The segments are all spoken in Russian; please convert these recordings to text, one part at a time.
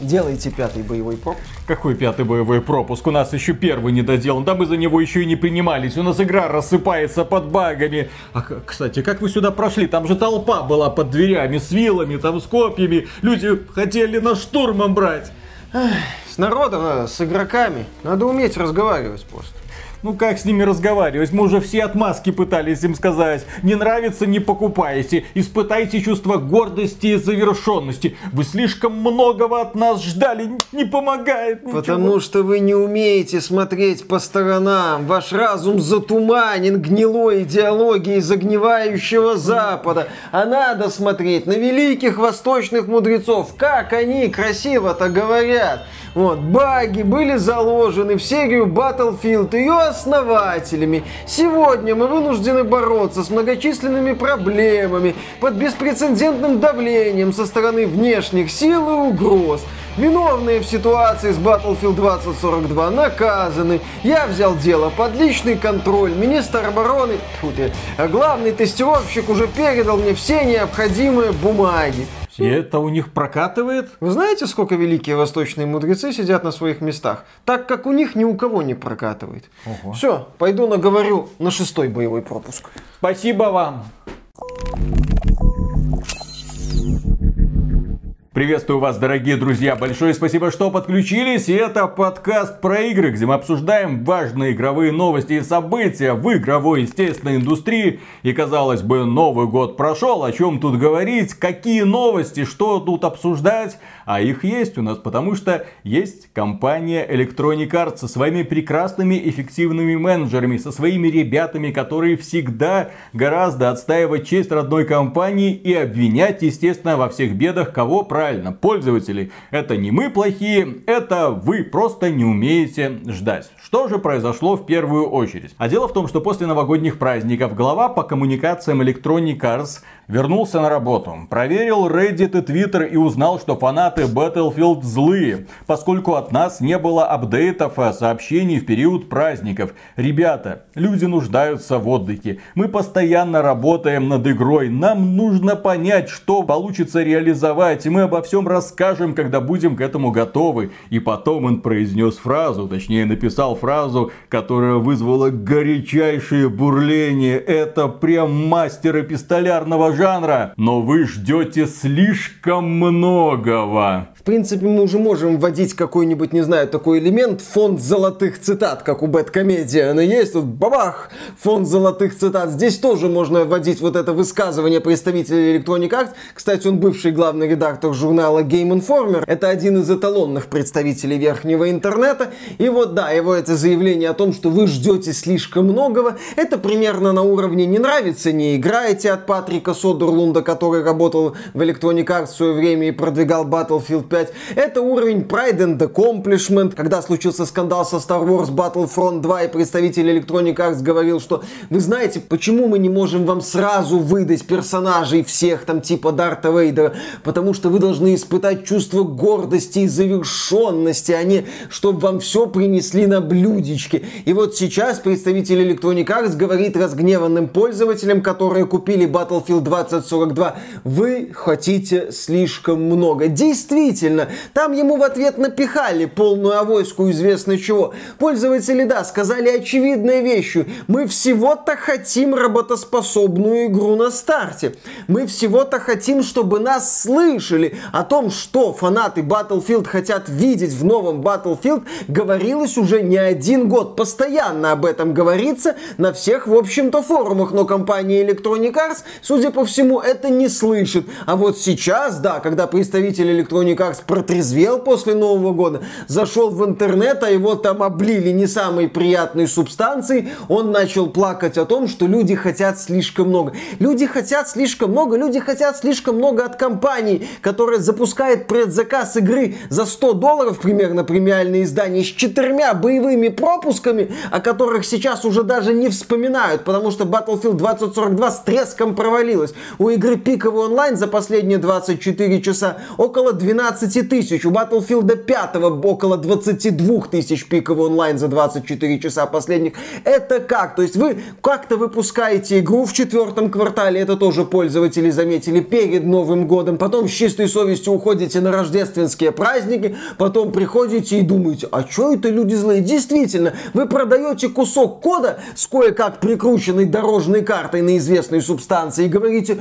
Делайте пятый боевой пропуск. Какой пятый боевой пропуск? У нас еще первый не доделан. Да мы за него еще и не принимались. У нас игра рассыпается под багами. А, кстати, как вы сюда прошли? Там же толпа была под дверями с вилами, там с копьями. Люди хотели на штурмом брать. Эх, с народом, с игроками. Надо уметь разговаривать просто. Ну как с ними разговаривать? Мы уже все отмазки пытались им сказать. Не нравится, не покупайте. Испытайте чувство гордости и завершенности. Вы слишком многого от нас ждали. Не помогает ничего. Потому что вы не умеете смотреть по сторонам. Ваш разум затуманен гнилой идеологией загнивающего Запада. А надо смотреть на великих восточных мудрецов. Как они красиво-то говорят. Вот, баги были заложены в серию Battlefield ее основателями. Сегодня мы вынуждены бороться с многочисленными проблемами под беспрецедентным давлением со стороны внешних сил и угроз. Виновные в ситуации с Battlefield 2042 наказаны. Я взял дело под личный контроль. Министр обороны, фу ты, главный тестировщик уже передал мне все необходимые бумаги. И это у них прокатывает? Вы знаете, сколько великие восточные мудрецы сидят на своих местах? Так как у них ни у кого не прокатывает. Ого. Все, пойду наговорю на шестой боевой пропуск. Спасибо вам. Приветствую вас, дорогие друзья. Большое спасибо, что подключились. И это подкаст про игры, где мы обсуждаем важные игровые новости и события в игровой, естественной индустрии. И, казалось бы, Новый год прошел. О чем тут говорить? Какие новости? Что тут обсуждать? А их есть у нас, потому что есть компания Electronic Arts со своими прекрасными, эффективными менеджерами, со своими ребятами, которые всегда гораздо отстаивать честь родной компании и обвинять, естественно, во всех бедах кого правильно правильно, пользователи. Это не мы плохие, это вы просто не умеете ждать. Что же произошло в первую очередь? А дело в том, что после новогодних праздников глава по коммуникациям Electronic Arts вернулся на работу, проверил Reddit и Twitter и узнал, что фанаты Battlefield злые, поскольку от нас не было апдейтов и сообщений в период праздников. Ребята, люди нуждаются в отдыхе. Мы постоянно работаем над игрой. Нам нужно понять, что получится реализовать. И мы обо всем расскажем, когда будем к этому готовы. И потом он произнес фразу, точнее написал фразу, которая вызвала горячайшее бурление. Это прям мастер эпистолярного жанра. Но вы ждете слишком многого принципе, мы уже можем вводить какой-нибудь, не знаю, такой элемент, фонд золотых цитат, как у Бэткомедия. Она есть, тут бабах, фонд золотых цитат. Здесь тоже можно вводить вот это высказывание представителя Electronic Arts. Кстати, он бывший главный редактор журнала Game Informer. Это один из эталонных представителей верхнего интернета. И вот, да, его это заявление о том, что вы ждете слишком многого, это примерно на уровне «не нравится, не играете» от Патрика Содерлунда, который работал в Electronic Arts в свое время и продвигал Battlefield 5 сказать. Это уровень Pride and Accomplishment, когда случился скандал со Star Wars Battlefront 2, и представитель Electronic Arts говорил, что вы знаете, почему мы не можем вам сразу выдать персонажей всех там типа Дарта Вейдера, потому что вы должны испытать чувство гордости и завершенности, а не чтобы вам все принесли на блюдечке. И вот сейчас представитель Electronic Arts говорит разгневанным пользователям, которые купили Battlefield 2042, вы хотите слишком много. Действительно, действительно, там ему в ответ напихали полную авоську известно чего. Пользователи, да, сказали очевидные вещи. Мы всего-то хотим работоспособную игру на старте. Мы всего-то хотим, чтобы нас слышали. О том, что фанаты Battlefield хотят видеть в новом Battlefield, говорилось уже не один год. Постоянно об этом говорится на всех, в общем-то, форумах. Но компания Electronic Arts, судя по всему, это не слышит. А вот сейчас, да, когда представитель Electronic Arts раз протрезвел после Нового года, зашел в интернет, а его там облили не самой приятной субстанцией, он начал плакать о том, что люди хотят слишком много. Люди хотят слишком много, люди хотят слишком много от компании, которая запускает предзаказ игры за 100 долларов, примерно премиальное издание, с четырьмя боевыми пропусками, о которых сейчас уже даже не вспоминают, потому что Battlefield 2042 с треском провалилась. У игры пиковый онлайн за последние 24 часа около 12 15 тысяч, у Battlefield 5 около 22 тысяч пиковый онлайн за 24 часа последних. Это как? То есть вы как-то выпускаете игру в четвертом квартале, это тоже пользователи заметили, перед Новым годом, потом с чистой совестью уходите на рождественские праздники, потом приходите и думаете, а что это люди злые? Действительно, вы продаете кусок кода с кое-как прикрученной дорожной картой на известной субстанции и говорите,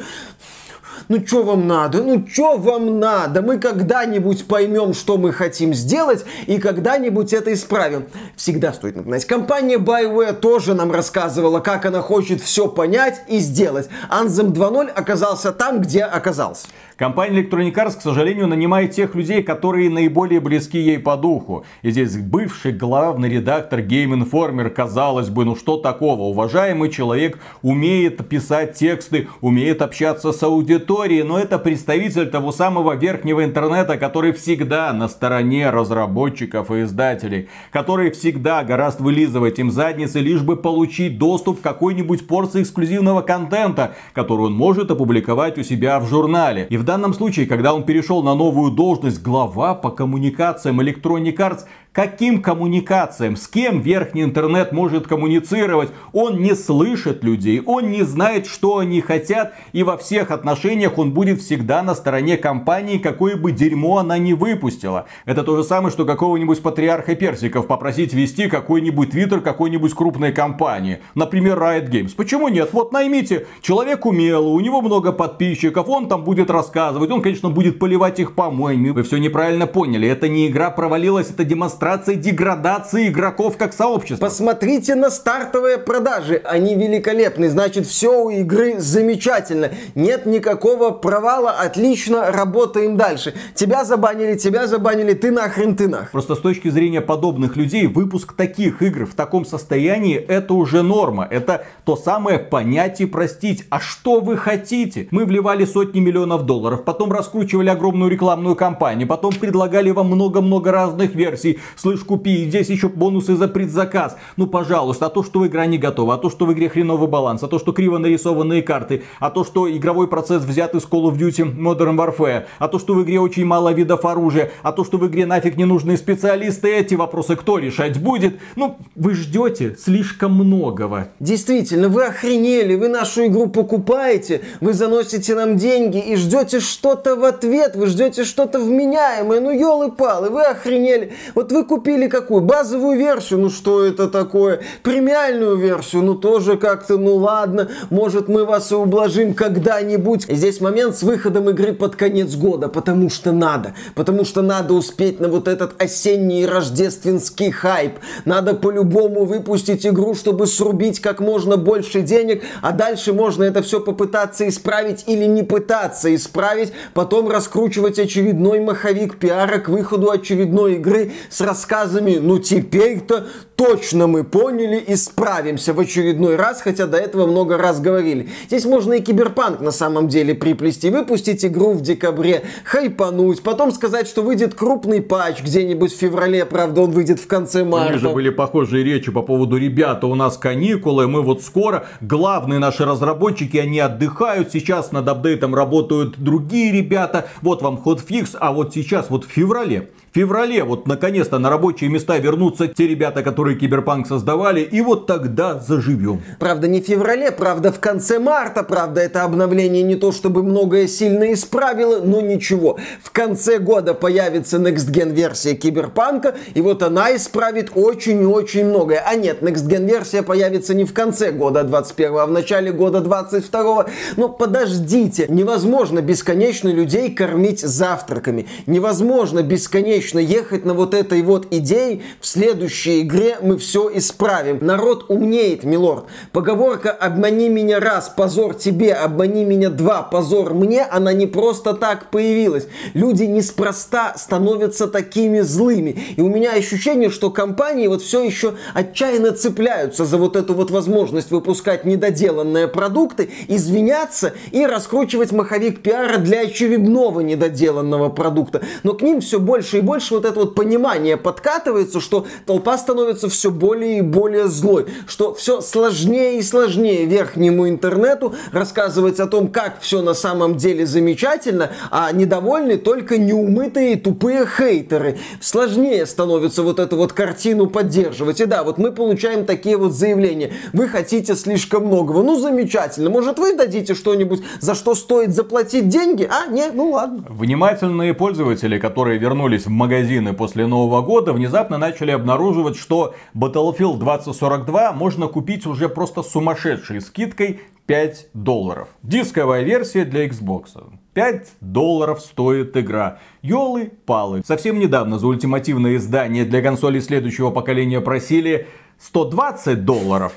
ну что вам надо? Ну что вам надо? Мы когда-нибудь поймем, что мы хотим сделать, и когда-нибудь это исправим. Всегда стоит напоминать. Компания BioWare тоже нам рассказывала, как она хочет все понять и сделать. Anthem 2.0 оказался там, где оказался. Компания Electronic Arts, к сожалению, нанимает тех людей, которые наиболее близки ей по духу. И здесь бывший главный редактор Game Informer, казалось бы, ну что такого? Уважаемый человек умеет писать тексты, умеет общаться с аудиторией, но это представитель того самого верхнего интернета, который всегда на стороне разработчиков и издателей, который всегда гораздо вылизывать им задницы, лишь бы получить доступ к какой-нибудь порции эксклюзивного контента, который он может опубликовать у себя в журнале. И в данном случае, когда он перешел на новую должность глава по коммуникациям Electronic Arts, каким коммуникациям, с кем верхний интернет может коммуницировать. Он не слышит людей, он не знает, что они хотят, и во всех отношениях он будет всегда на стороне компании, какое бы дерьмо она не выпустила. Это то же самое, что какого-нибудь патриарха персиков попросить вести какой-нибудь твиттер какой-нибудь крупной компании. Например, Riot Games. Почему нет? Вот наймите, человек умелый, у него много подписчиков, он там будет рассказывать, он, конечно, будет поливать их помоями. Вы все неправильно поняли, это не игра провалилась, это демонстрация демонстрация деградации игроков как сообщества. Посмотрите на стартовые продажи. Они великолепны. Значит, все у игры замечательно. Нет никакого провала. Отлично, работаем дальше. Тебя забанили, тебя забанили. Ты нахрен, ты нахрен. Просто с точки зрения подобных людей, выпуск таких игр в таком состоянии, это уже норма. Это то самое понятие простить. А что вы хотите? Мы вливали сотни миллионов долларов, потом раскручивали огромную рекламную кампанию, потом предлагали вам много-много разных версий слышь, купи, и здесь еще бонусы за предзаказ. Ну, пожалуйста, а то, что игра не готова, а то, что в игре хреновый баланс, а то, что криво нарисованные карты, а то, что игровой процесс взят из Call of Duty Modern Warfare, а то, что в игре очень мало видов оружия, а то, что в игре нафиг не нужны специалисты, эти вопросы кто решать будет? Ну, вы ждете слишком многого. Действительно, вы охренели, вы нашу игру покупаете, вы заносите нам деньги и ждете что-то в ответ, вы ждете что-то вменяемое, ну елы-палы, вы охренели. Вот вы купили какую? Базовую версию, ну что это такое? Премиальную версию, ну тоже как-то, ну ладно, может мы вас и ублажим когда-нибудь. Здесь момент с выходом игры под конец года, потому что надо. Потому что надо успеть на вот этот осенний рождественский хайп. Надо по-любому выпустить игру, чтобы срубить как можно больше денег, а дальше можно это все попытаться исправить или не пытаться исправить, потом раскручивать очередной маховик пиара к выходу очередной игры с рассказами «ну теперь-то точно мы поняли и справимся в очередной раз, хотя до этого много раз говорили. Здесь можно и киберпанк на самом деле приплести, выпустить игру в декабре, хайпануть, потом сказать, что выйдет крупный патч где-нибудь в феврале, правда он выйдет в конце марта. У них же были похожие речи по поводу «ребята, у нас каникулы, мы вот скоро, главные наши разработчики, они отдыхают, сейчас над апдейтом работают другие ребята, вот вам hotfix, а вот сейчас, вот в феврале, феврале вот наконец-то на рабочие места вернутся те ребята, которые Киберпанк создавали, и вот тогда заживем. Правда, не в феврале, правда, в конце марта, правда, это обновление не то чтобы многое сильно исправило, но ничего. В конце года появится Next Gen версия Киберпанка, и вот она исправит очень и очень многое. А нет, Next Gen версия появится не в конце года 21, а в начале года 22. Но подождите, невозможно бесконечно людей кормить завтраками. Невозможно бесконечно бесконечно ехать на вот этой вот идее, в следующей игре мы все исправим. Народ умнеет, милорд. Поговорка «обмани меня раз, позор тебе, обмани меня два, позор мне», она не просто так появилась. Люди неспроста становятся такими злыми. И у меня ощущение, что компании вот все еще отчаянно цепляются за вот эту вот возможность выпускать недоделанные продукты, извиняться и раскручивать маховик пиара для очередного недоделанного продукта. Но к ним все больше и больше вот это вот понимание подкатывается, что толпа становится все более и более злой, что все сложнее и сложнее верхнему интернету рассказывать о том, как все на самом деле замечательно, а недовольны только неумытые тупые хейтеры. Сложнее становится вот эту вот картину поддерживать. И да, вот мы получаем такие вот заявления. Вы хотите слишком многого. Ну, замечательно. Может, вы дадите что-нибудь, за что стоит заплатить деньги? А, нет, ну ладно. Внимательные пользователи, которые вернулись в магазины после Нового года, внезапно начали обнаруживать, что Battlefield 2042 можно купить уже просто сумасшедшей скидкой 5 долларов. Дисковая версия для Xbox. 5 долларов стоит игра. Ёлы-палы. Совсем недавно за ультимативное издание для консолей следующего поколения просили 120 долларов.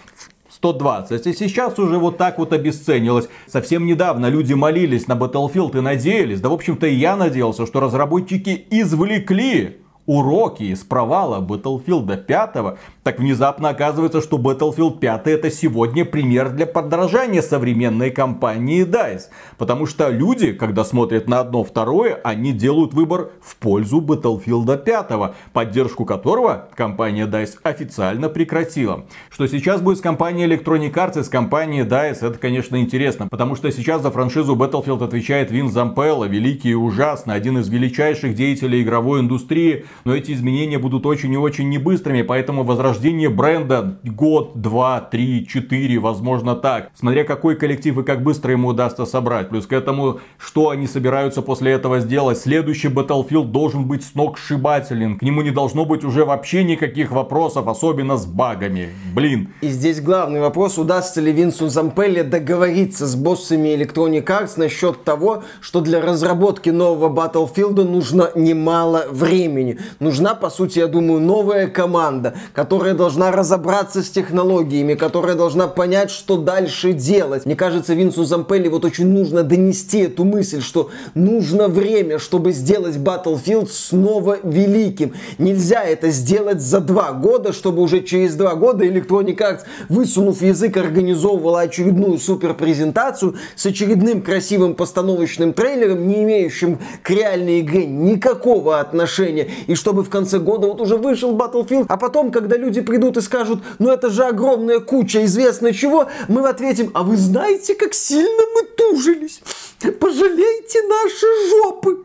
120. И сейчас уже вот так вот обесценилось. Совсем недавно люди молились на Battlefield и надеялись, да в общем-то и я надеялся, что разработчики извлекли уроки из провала Battlefield 5, так внезапно оказывается, что Battlefield 5 это сегодня пример для подражания современной компании DICE. Потому что люди, когда смотрят на одно второе, они делают выбор в пользу Battlefield 5, поддержку которого компания DICE официально прекратила. Что сейчас будет с компанией Electronic Arts и с компанией DICE, это, конечно, интересно. Потому что сейчас за франшизу Battlefield отвечает Вин Зампелло, великий и ужасный, один из величайших деятелей игровой индустрии, но эти изменения будут очень и очень небыстрыми, поэтому возрождение бренда год, два, три, четыре, возможно так. Смотря какой коллектив и как быстро ему удастся собрать. Плюс к этому, что они собираются после этого сделать. Следующий Battlefield должен быть сногсшибателен. К нему не должно быть уже вообще никаких вопросов, особенно с багами. Блин. И здесь главный вопрос, удастся ли Винсу Зампелле договориться с боссами Electronic Arts насчет того, что для разработки нового Battlefield нужно немало времени нужна, по сути, я думаю, новая команда, которая должна разобраться с технологиями, которая должна понять, что дальше делать. Мне кажется, Винсу Зампелли вот очень нужно донести эту мысль, что нужно время, чтобы сделать Battlefield снова великим. Нельзя это сделать за два года, чтобы уже через два года Electronic Arts, высунув язык, организовывала очередную суперпрезентацию с очередным красивым постановочным трейлером, не имеющим к реальной игре никакого отношения, и чтобы в конце года вот уже вышел Battlefield, а потом, когда люди придут и скажут, ну это же огромная куча известно чего, мы ответим, а вы знаете, как сильно мы тужились? Пожалейте наши жопы.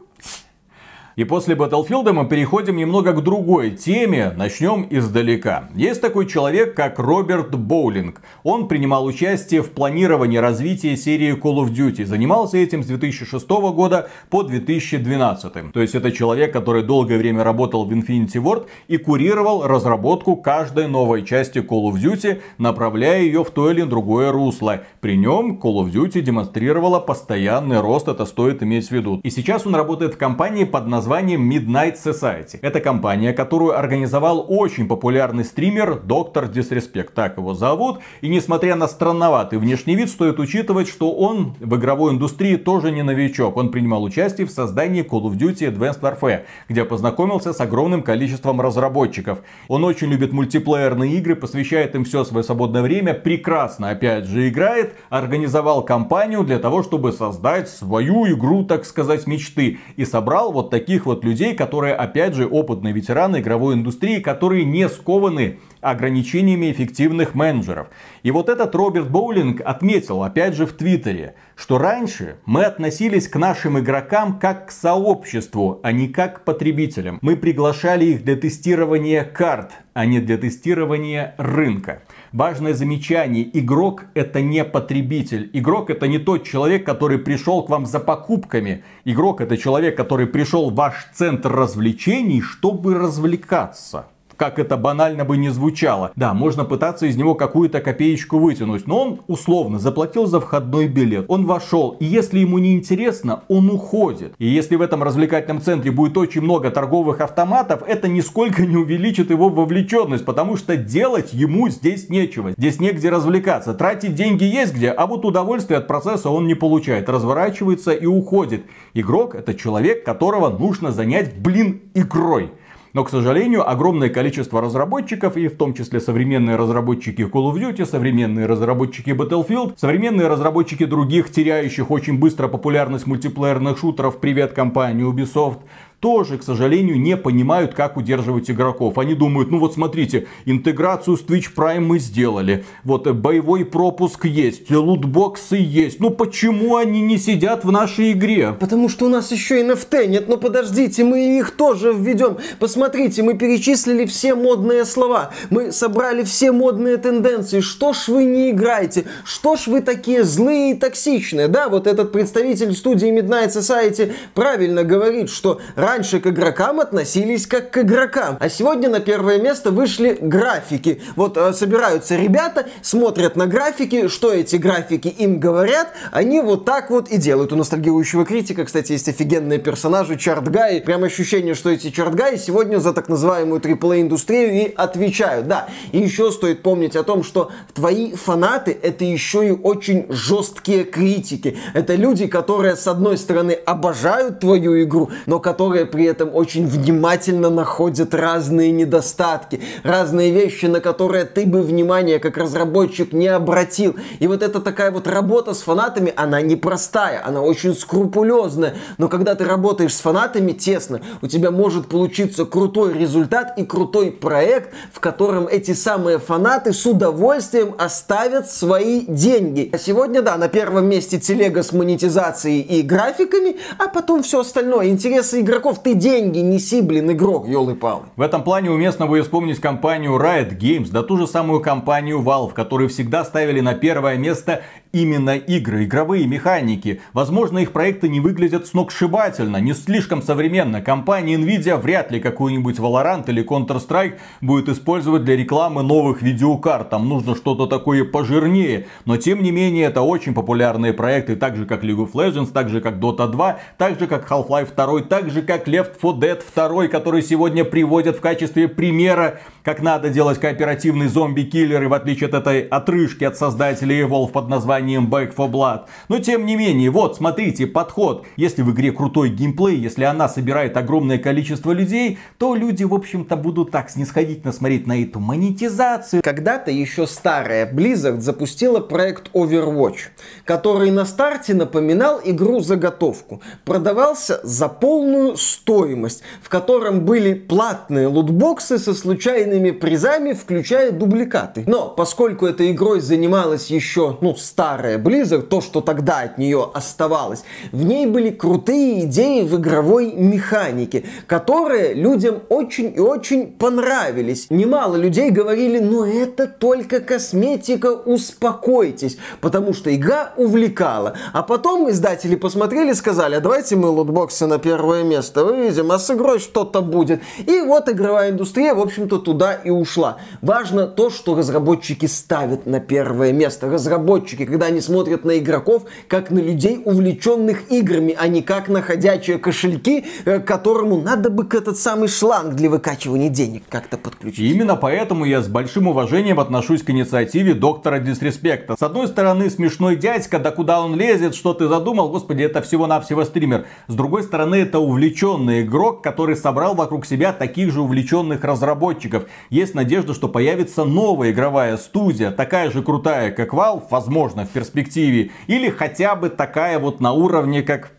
И после Battlefield мы переходим немного к другой теме, начнем издалека. Есть такой человек, как Роберт Боулинг. Он принимал участие в планировании развития серии Call of Duty. Занимался этим с 2006 года по 2012. То есть это человек, который долгое время работал в Infinity Ward и курировал разработку каждой новой части Call of Duty, направляя ее в то или другое русло. При нем Call of Duty демонстрировала постоянный рост, это стоит иметь в виду. И сейчас он работает в компании под названием названием Midnight Society. Это компания, которую организовал очень популярный стример Доктор Disrespect, так его зовут. И несмотря на странноватый внешний вид, стоит учитывать, что он в игровой индустрии тоже не новичок. Он принимал участие в создании Call of Duty Advanced Warfare, где познакомился с огромным количеством разработчиков. Он очень любит мультиплеерные игры, посвящает им все свое свободное время, прекрасно опять же играет, организовал компанию для того, чтобы создать свою игру, так сказать, мечты. И собрал вот такие таких вот людей, которые, опять же, опытные ветераны игровой индустрии, которые не скованы ограничениями эффективных менеджеров. И вот этот Роберт Боулинг отметил, опять же в Твиттере, что раньше мы относились к нашим игрокам как к сообществу, а не как к потребителям. Мы приглашали их для тестирования карт, а не для тестирования рынка. Важное замечание. Игрок это не потребитель. Игрок это не тот человек, который пришел к вам за покупками. Игрок это человек, который пришел в ваш центр развлечений, чтобы развлекаться как это банально бы не звучало. Да, можно пытаться из него какую-то копеечку вытянуть, но он условно заплатил за входной билет. Он вошел, и если ему не интересно, он уходит. И если в этом развлекательном центре будет очень много торговых автоматов, это нисколько не увеличит его вовлеченность, потому что делать ему здесь нечего. Здесь негде развлекаться. Тратить деньги есть где, а вот удовольствие от процесса он не получает. Разворачивается и уходит. Игрок это человек, которого нужно занять, блин, игрой. Но, к сожалению, огромное количество разработчиков, и в том числе современные разработчики Call of Duty, современные разработчики Battlefield, современные разработчики других, теряющих очень быстро популярность мультиплеерных шутеров, привет компании Ubisoft, тоже, к сожалению, не понимают, как удерживать игроков. Они думают, ну вот смотрите, интеграцию с Twitch Prime мы сделали, вот э, боевой пропуск есть, лутбоксы есть. Ну почему они не сидят в нашей игре? Потому что у нас еще NFT нет. Ну подождите, мы их тоже введем. Посмотрите, мы перечислили все модные слова. Мы собрали все модные тенденции. Что ж вы не играете? Что ж вы такие злые и токсичные? Да, вот этот представитель студии Midnight Society правильно говорит, что раньше к игрокам относились как к игрокам. А сегодня на первое место вышли графики. Вот э, собираются ребята, смотрят на графики, что эти графики им говорят, они вот так вот и делают. У ностальгирующего критика, кстати, есть офигенные персонажи, чартгаи. Прям ощущение, что эти чартгаи сегодня за так называемую AAA-индустрию и отвечают. Да, и еще стоит помнить о том, что твои фанаты это еще и очень жесткие критики. Это люди, которые с одной стороны обожают твою игру, но которые при этом очень внимательно находят разные недостатки, разные вещи, на которые ты бы внимание как разработчик не обратил. И вот эта такая вот работа с фанатами, она непростая, она очень скрупулезная. Но когда ты работаешь с фанатами тесно, у тебя может получиться крутой результат и крутой проект, в котором эти самые фанаты с удовольствием оставят свои деньги. А сегодня, да, на первом месте телега с монетизацией и графиками, а потом все остальное. Интересы игроков, ты деньги неси, блин, игрок, елы-палы. В этом плане уместно будет вспомнить компанию Riot Games, да ту же самую компанию Valve, которые всегда ставили на первое место именно игры, игровые механики. Возможно, их проекты не выглядят сногсшибательно, не слишком современно. Компания Nvidia вряд ли какую-нибудь Valorant или Counter-Strike будет использовать для рекламы новых видеокарт. Там нужно что-то такое пожирнее. Но тем не менее, это очень популярные проекты, так же как League of Legends, так же как Dota 2, так же как Half-Life 2, так же как Left 4 Dead 2, который сегодня приводят в качестве примера, как надо делать кооперативный зомби-киллер, и в отличие от этой отрыжки от создателей Evolve под названием названием Back 4 Blood. Но тем не менее, вот, смотрите, подход. Если в игре крутой геймплей, если она собирает огромное количество людей, то люди, в общем-то, будут так снисходительно смотреть на эту монетизацию. Когда-то еще старая Blizzard запустила проект Overwatch, который на старте напоминал игру-заготовку. Продавался за полную стоимость, в котором были платные лутбоксы со случайными призами, включая дубликаты. Но поскольку этой игрой занималась еще, ну, старая старая Blizzard, то, что тогда от нее оставалось, в ней были крутые идеи в игровой механике, которые людям очень и очень понравились. Немало людей говорили, ну это только косметика, успокойтесь, потому что игра увлекала. А потом издатели посмотрели сказали, а давайте мы лутбоксы на первое место выведем, а с игрой что-то будет. И вот игровая индустрия, в общем-то, туда и ушла. Важно то, что разработчики ставят на первое место. Разработчики, когда они смотрят на игроков как на людей, увлеченных играми, а не как на ходячие кошельки, э, которому надо бы этот самый шланг для выкачивания денег как-то подключить. Именно поэтому я с большим уважением отношусь к инициативе доктора Дисреспекта. С одной стороны, смешной дядька, да куда он лезет, что ты задумал, господи, это всего-навсего стример. С другой стороны, это увлеченный игрок, который собрал вокруг себя таких же увлеченных разработчиков. Есть надежда, что появится новая игровая студия, такая же крутая, как Valve, возможно, в перспективе. Или хотя бы такая вот на уровне, как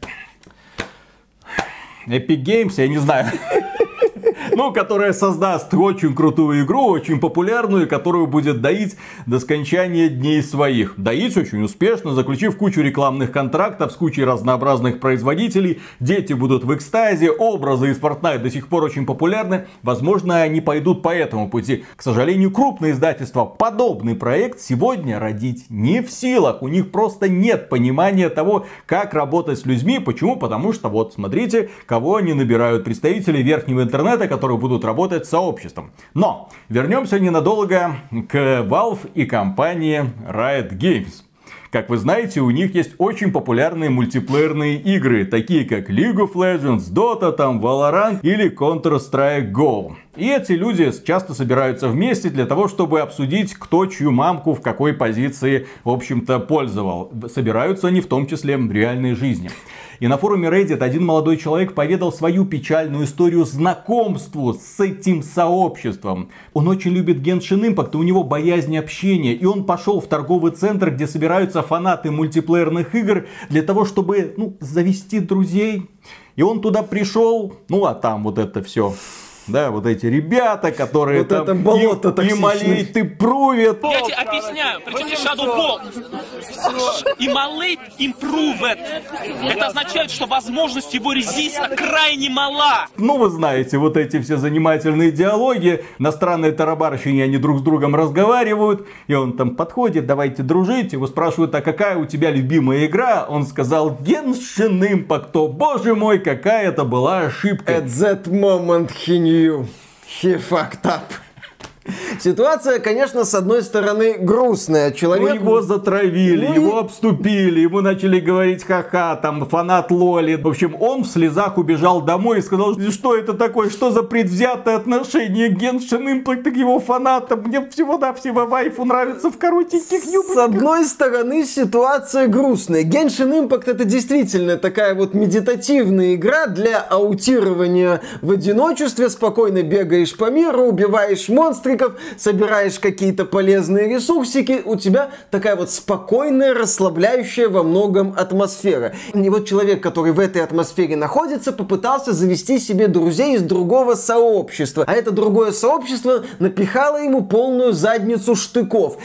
Epic Games, я не знаю. Ну, которая создаст очень крутую игру, очень популярную, которую будет доить до скончания дней своих. Доить очень успешно, заключив кучу рекламных контрактов с кучей разнообразных производителей. Дети будут в экстазе, образы из Fortnite до сих пор очень популярны. Возможно, они пойдут по этому пути. К сожалению, крупные издательства подобный проект сегодня родить не в силах. У них просто нет понимания того, как работать с людьми. Почему? Потому что вот смотрите, кого они набирают. Представители верхнего интернета, которые будут работать с сообществом. Но вернемся ненадолго к Valve и компании Riot Games. Как вы знаете, у них есть очень популярные мультиплеерные игры, такие как League of Legends, Dota, там, Valorant или Counter-Strike Go. И эти люди часто собираются вместе для того, чтобы обсудить, кто чью мамку в какой позиции, в общем-то, пользовал. Собираются они в том числе в реальной жизни. И на форуме Reddit один молодой человек поведал свою печальную историю знакомству с этим сообществом. Он очень любит Genshin Impact, и у него боязнь общения. И он пошел в торговый центр, где собираются фанаты мультиплеерных игр, для того, чтобы ну, завести друзей. И он туда пришел, ну а там вот это все да, вот эти ребята, которые вот там это болото и, и молит, и прувят. Я тебе объясняю, причем здесь Shadow И молит improved. Это означает, что возможность его резиста крайне мала. Ну, вы знаете, вот эти все занимательные диалоги, на странной тарабарщине они друг с другом разговаривают, и он там подходит, давайте дружить, его спрашивают, а какая у тебя любимая игра? Он сказал, Genshin Impact, боже мой, какая это была ошибка. At that moment he knew you. He fucked up. Ситуация, конечно, с одной стороны грустная. Человек... Ну, его затравили, ну, его обступили, ему начали говорить ха-ха, там, фанат Лоли. В общем, он в слезах убежал домой и сказал, что это такое, что за предвзятое отношение Геншин Импакт к его фанатам. Мне всего-навсего вайфу нравится в коротеньких юбочках. С одной стороны, ситуация грустная. Геншин Импакт это действительно такая вот медитативная игра для аутирования в одиночестве. Спокойно бегаешь по миру, убиваешь монстриков, собираешь какие-то полезные ресурсики, у тебя такая вот спокойная, расслабляющая во многом атмосфера. И вот человек, который в этой атмосфере находится, попытался завести себе друзей из другого сообщества. А это другое сообщество напихало ему полную задницу штыков.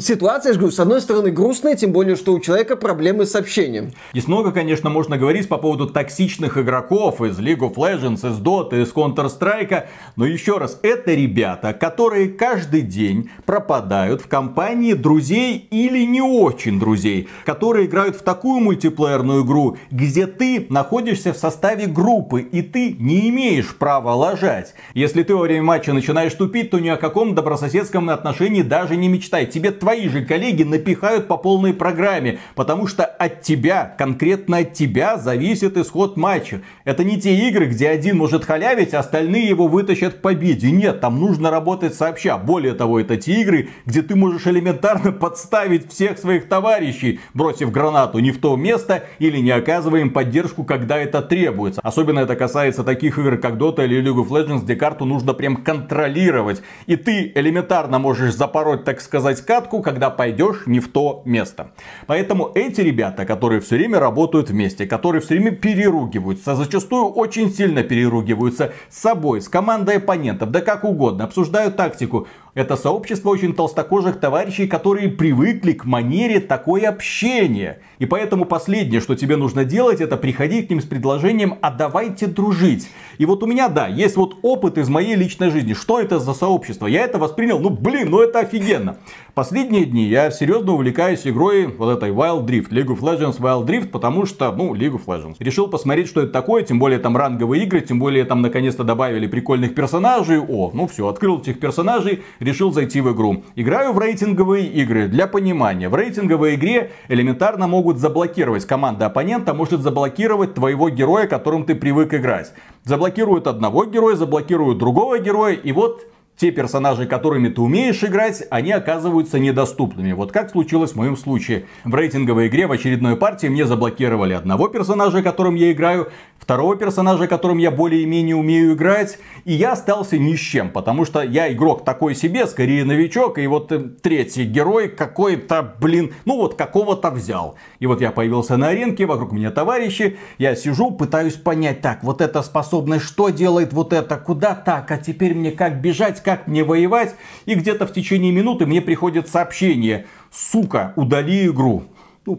Ситуация, я же говорю, с одной стороны грустная, тем более, что у человека проблемы с общением. Здесь много, конечно, можно говорить по поводу токсичных игроков из League of Legends, из Dota, из Counter-Strike, но еще раз, это ребята, которые каждый день пропадают в компании друзей или не очень друзей, которые играют в такую мультиплеерную игру, где ты находишься в составе группы и ты не имеешь права лажать. Если ты во время матча начинаешь тупить, то ни о каком добрососедском отношении даже не мечтай. Тебе твои же коллеги напихают по полной программе, потому что от тебя, конкретно от тебя зависит исход матча. Это не те игры, где один может халявить, а остальные его вытащат к победе. Нет, там нужно работать сообща. Более того, это те игры, где ты можешь элементарно подставить всех своих товарищей, бросив гранату не в то место или не оказывая им поддержку, когда это требуется. Особенно это касается таких игр, как Dota или League of Legends, где карту нужно прям контролировать. И ты элементарно можешь запороть, так сказать, катку, когда пойдешь не в то место. Поэтому эти ребята, которые все время работают вместе, которые все время переругиваются, зачастую очень сильно переругиваются с собой, с командой оппонентов, да как угодно, обсуждают тактику. Это сообщество очень толстокожих товарищей, которые привыкли к манере такое общение. И поэтому последнее, что тебе нужно делать, это приходить к ним с предложением «а давайте дружить». И вот у меня, да, есть вот опыт из моей личной жизни. Что это за сообщество? Я это воспринял, ну блин, ну это офигенно. Последние дни я серьезно увлекаюсь игрой вот этой Wild Drift, League of Legends Wild Drift, потому что, ну, League of Legends. Решил посмотреть, что это такое, тем более там ранговые игры, тем более там наконец-то добавили прикольных персонажей. О, ну все, открыл этих персонажей, решил зайти в игру. Играю в рейтинговые игры. Для понимания, в рейтинговой игре элементарно могут заблокировать. Команда оппонента может заблокировать твоего героя, которым ты привык играть. Заблокируют одного героя, заблокируют другого героя, и вот те персонажи, которыми ты умеешь играть, они оказываются недоступными. Вот как случилось в моем случае. В рейтинговой игре в очередной партии мне заблокировали одного персонажа, которым я играю, второго персонажа, которым я более-менее умею играть, и я остался ни с чем, потому что я игрок такой себе, скорее новичок, и вот э, третий герой какой-то, блин, ну вот какого-то взял. И вот я появился на аренке, вокруг меня товарищи, я сижу, пытаюсь понять, так, вот эта способность, что делает вот это, куда так, а теперь мне как бежать, как мне воевать, и где-то в течение минуты мне приходит сообщение, сука, удали игру.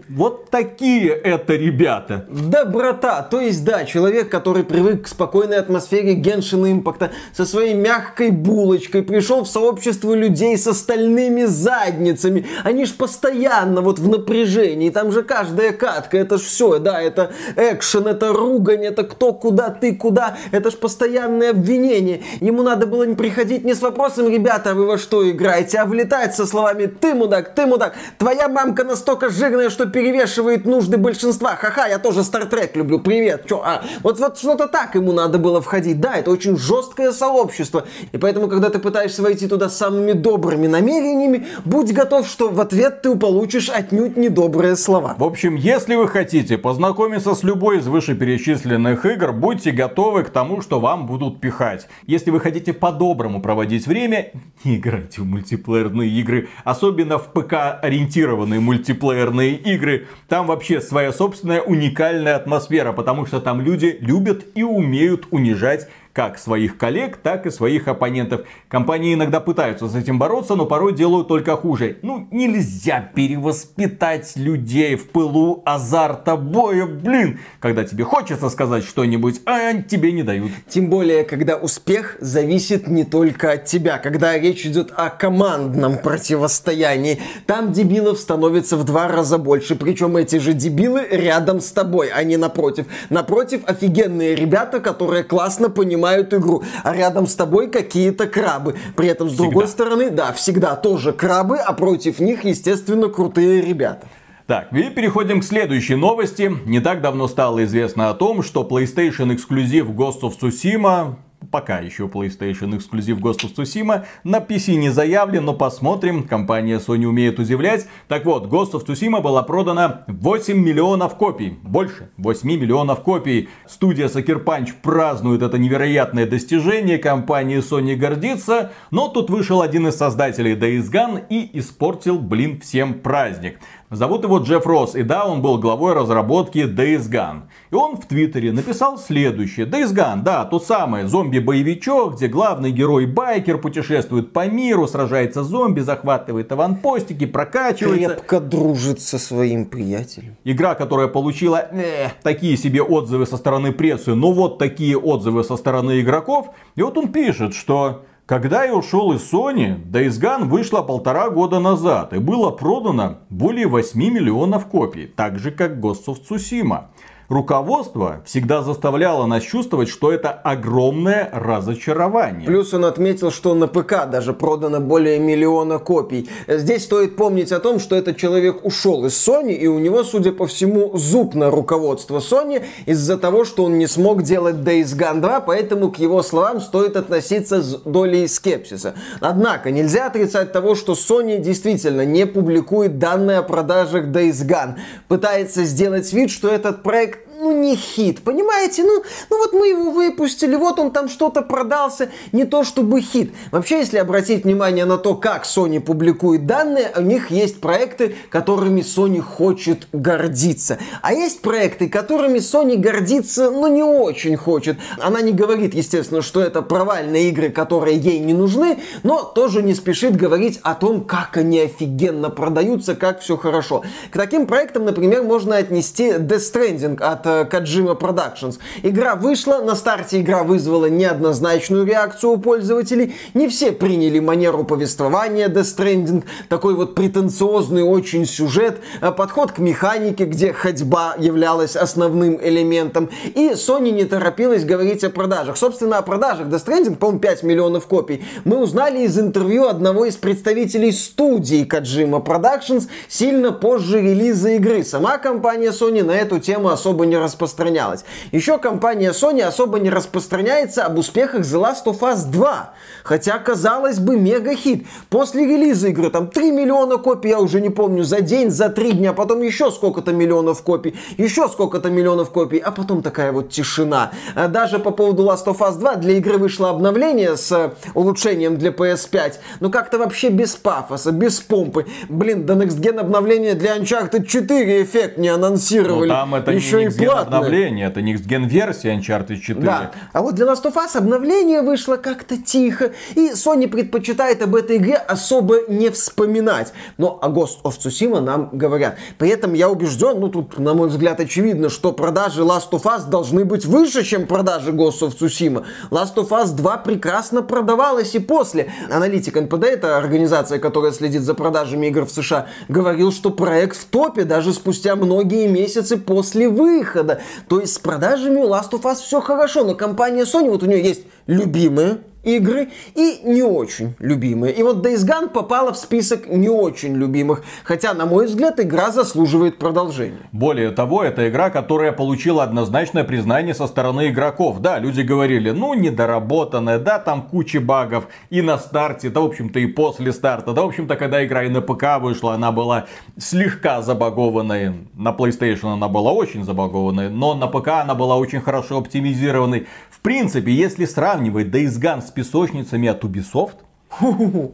Вот такие это ребята. Доброта. То есть, да, человек, который привык к спокойной атмосфере Геншина Импакта, со своей мягкой булочкой, пришел в сообщество людей с остальными задницами. Они ж постоянно вот в напряжении. Там же каждая катка, это ж все, да, это экшен, это ругань, это кто, куда, ты, куда. Это ж постоянное обвинение. Ему надо было не приходить не с вопросом, ребята, вы во что играете, а влетать со словами, ты мудак, ты мудак, твоя мамка настолько жирная, что что перевешивает нужды большинства. Ха-ха, я тоже Trek люблю, привет. Чё, а, вот, вот что-то так ему надо было входить. Да, это очень жесткое сообщество. И поэтому, когда ты пытаешься войти туда самыми добрыми намерениями, будь готов, что в ответ ты получишь отнюдь недобрые слова. В общем, если вы хотите познакомиться с любой из вышеперечисленных игр, будьте готовы к тому, что вам будут пихать. Если вы хотите по-доброму проводить время, не играйте в мультиплеерные игры, особенно в ПК-ориентированные мультиплеерные игры. Там вообще своя собственная уникальная атмосфера, потому что там люди любят и умеют унижать как своих коллег, так и своих оппонентов. Компании иногда пытаются с этим бороться, но порой делают только хуже. Ну, нельзя перевоспитать людей в пылу азарта боя, блин, когда тебе хочется сказать что-нибудь, а тебе не дают. Тем более, когда успех зависит не только от тебя, когда речь идет о командном противостоянии. Там дебилов становится в два раза больше, причем эти же дебилы рядом с тобой, а не напротив. Напротив, офигенные ребята, которые классно понимают понимают игру, а рядом с тобой какие-то крабы. При этом, с всегда. другой стороны, да, всегда тоже крабы, а против них, естественно, крутые ребята. Так, и переходим к следующей новости. Не так давно стало известно о том, что PlayStation эксклюзив Ghost of Tsushima пока еще PlayStation эксклюзив Ghost of Tsushima. На PC не заявлен, но посмотрим. Компания Sony умеет удивлять. Так вот, Ghost of Tsushima была продана 8 миллионов копий. Больше 8 миллионов копий. Студия Sucker Punch празднует это невероятное достижение. Компания Sony гордится. Но тут вышел один из создателей Days Gone и испортил, блин, всем праздник. Зовут его Джефф Росс, и да, он был главой разработки Days Gone. И он в Твиттере написал следующее. Days Gone, да, тот самый зомби-боевичок, где главный герой-байкер путешествует по миру, сражается с зомби, захватывает аванпостики, прокачивается. Крепко дружит со своим приятелем. Игра, которая получила э, такие себе отзывы со стороны прессы, но вот такие отзывы со стороны игроков. И вот он пишет, что когда я ушел из Sony, Days Gone вышла полтора года назад и было продано более 8 миллионов копий, так же как Ghost of Tsushima руководство всегда заставляло нас чувствовать, что это огромное разочарование. Плюс он отметил, что на ПК даже продано более миллиона копий. Здесь стоит помнить о том, что этот человек ушел из Sony, и у него, судя по всему, зуб на руководство Sony из-за того, что он не смог делать Days Gone 2, поэтому к его словам стоит относиться с долей скепсиса. Однако, нельзя отрицать того, что Sony действительно не публикует данные о продажах Days Gone. Пытается сделать вид, что этот проект не хит, понимаете? Ну, ну вот мы его выпустили, вот он там что-то продался, не то чтобы хит. Вообще, если обратить внимание на то, как Sony публикует данные, у них есть проекты, которыми Sony хочет гордиться. А есть проекты, которыми Sony гордиться, ну, не очень хочет. Она не говорит, естественно, что это провальные игры, которые ей не нужны, но тоже не спешит говорить о том, как они офигенно продаются, как все хорошо. К таким проектам, например, можно отнести Death Stranding от Kojima Productions. Игра вышла, на старте игра вызвала неоднозначную реакцию у пользователей. Не все приняли манеру повествования Death Stranding, такой вот претенциозный очень сюжет, э, подход к механике, где ходьба являлась основным элементом. И Sony не торопилась говорить о продажах. Собственно, о продажах Death Stranding, по-моему, 5 миллионов копий, мы узнали из интервью одного из представителей студии Kojima Productions сильно позже релиза игры. Сама компания Sony на эту тему особо не распространялась. Еще компания Sony особо не распространяется об успехах The Last of Us 2. Хотя, казалось бы, мега-хит. После релиза игры там 3 миллиона копий, я уже не помню, за день, за 3 дня, потом еще сколько-то миллионов копий, еще сколько-то миллионов копий, а потом такая вот тишина. А даже по поводу Last of Us 2 для игры вышло обновление с э, улучшением для PS5, но как-то вообще без пафоса, без помпы. Блин, до Next Gen обновления для Uncharted 4 эффект не анонсировали. Ну, там это еще не и платное. Обновление, это Next Gen версия Uncharted 4. Да. А вот для Last of Us обновление вышло как-то тихо, и Sony предпочитает об этой игре особо не вспоминать. Но о Ghost of Tsushima нам говорят. При этом я убежден, ну тут, на мой взгляд, очевидно, что продажи Last of Us должны быть выше, чем продажи Ghost of Tsushima. Last of Us 2 прекрасно продавалась и после. Аналитик НПД, это организация, которая следит за продажами игр в США, говорил, что проект в топе даже спустя многие месяцы после выхода. То есть с продажами у Last of Us все хорошо, но компания Sony, вот у нее есть любимые игры и не очень любимые. И вот Days Gone попала в список не очень любимых, хотя, на мой взгляд, игра заслуживает продолжения. Более того, это игра, которая получила однозначное признание со стороны игроков. Да, люди говорили, ну, недоработанная, да, там куча багов и на старте, да, в общем-то, и после старта. Да, в общем-то, когда игра и на ПК вышла, она была слегка забагованной. На PlayStation она была очень забагованной, но на ПК она была очень хорошо оптимизированной. В принципе, если сравнивать Days Gone с песочницами от Ubisoft,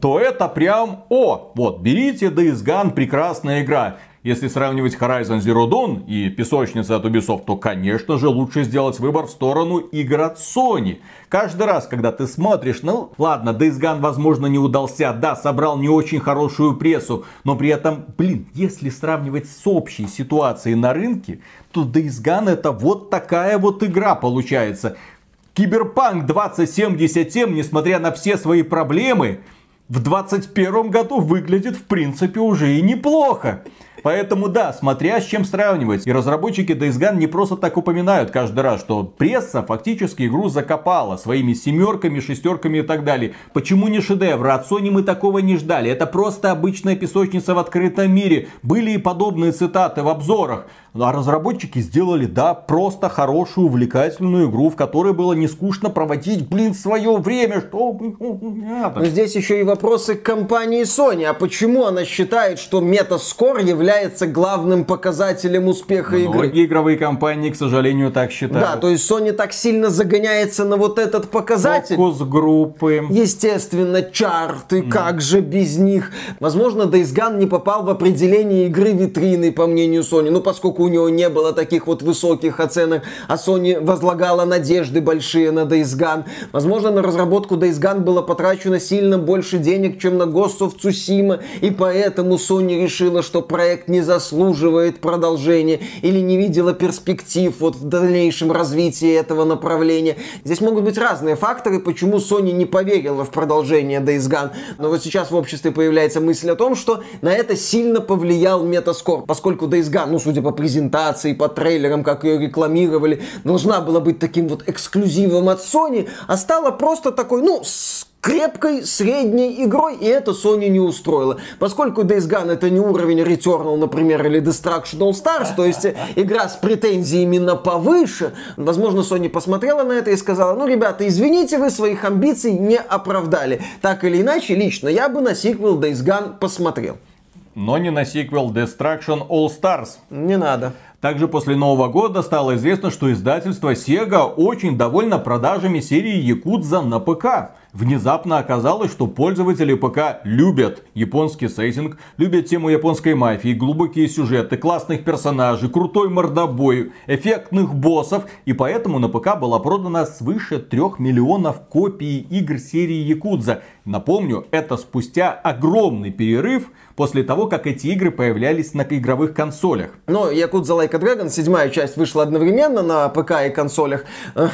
то это прям, о, вот, берите Days Gone, прекрасная игра. Если сравнивать Horizon Zero Dawn и песочницы от Ubisoft, то, конечно же, лучше сделать выбор в сторону игр от Sony. Каждый раз, когда ты смотришь, ну ладно, Days Gone, возможно, не удался, да, собрал не очень хорошую прессу, но при этом, блин, если сравнивать с общей ситуацией на рынке, то Days Gone это вот такая вот игра получается. Киберпанк 2077, несмотря на все свои проблемы, в 2021 году выглядит в принципе уже и неплохо. Поэтому да, смотря с чем сравнивать. И разработчики Days Gone не просто так упоминают каждый раз, что пресса фактически игру закопала своими семерками, шестерками и так далее. Почему не шедевр? От Sony мы такого не ждали. Это просто обычная песочница в открытом мире. Были и подобные цитаты в обзорах. А разработчики сделали, да, просто хорошую, увлекательную игру, в которой было не скучно проводить, блин, свое время, что... Но здесь еще и вопросы к компании Sony. А почему она считает, что Metascore является главным показателем успеха Многие игры? Многие игровые компании, к сожалению, так считают. Да, то есть Sony так сильно загоняется на вот этот показатель. Фокус группы. Естественно, чарты, mm. как же без них. Возможно, Days Gone не попал в определение игры витрины, по мнению Sony. Ну, поскольку у него не было таких вот высоких оценок, а Sony возлагала надежды большие на Days Gone. Возможно, на разработку Days Gone было потрачено сильно больше денег, чем на Ghost of Tsushima, и поэтому Sony решила, что проект не заслуживает продолжения или не видела перспектив вот в дальнейшем развитии этого направления. Здесь могут быть разные факторы, почему Sony не поверила в продолжение Days Gone. Но вот сейчас в обществе появляется мысль о том, что на это сильно повлиял Metascore, поскольку Days Gone, ну, судя по презентации, по трейлерам, как ее рекламировали, должна была быть таким вот эксклюзивом от Sony, а стала просто такой, ну, с крепкой средней игрой, и это Sony не устроило. Поскольку Days Gone это не уровень Returnal, например, или Destruction All Stars, то есть игра с претензиями на повыше, возможно, Sony посмотрела на это и сказала, ну, ребята, извините, вы своих амбиций не оправдали. Так или иначе, лично я бы на сиквел Days Gone посмотрел но не на сиквел Destruction All Stars. Не надо. Также после Нового года стало известно, что издательство Sega очень довольно продажами серии Якудза на ПК. Внезапно оказалось, что пользователи ПК любят японский сеттинг, любят тему японской мафии, глубокие сюжеты, классных персонажей, крутой мордобой, эффектных боссов. И поэтому на ПК было продано свыше 3 миллионов копий игр серии Якудза. Напомню, это спустя огромный перерыв после того, как эти игры появлялись на игровых консолях. Но Якудза Like a Dragon, седьмая часть, вышла одновременно на ПК и консолях.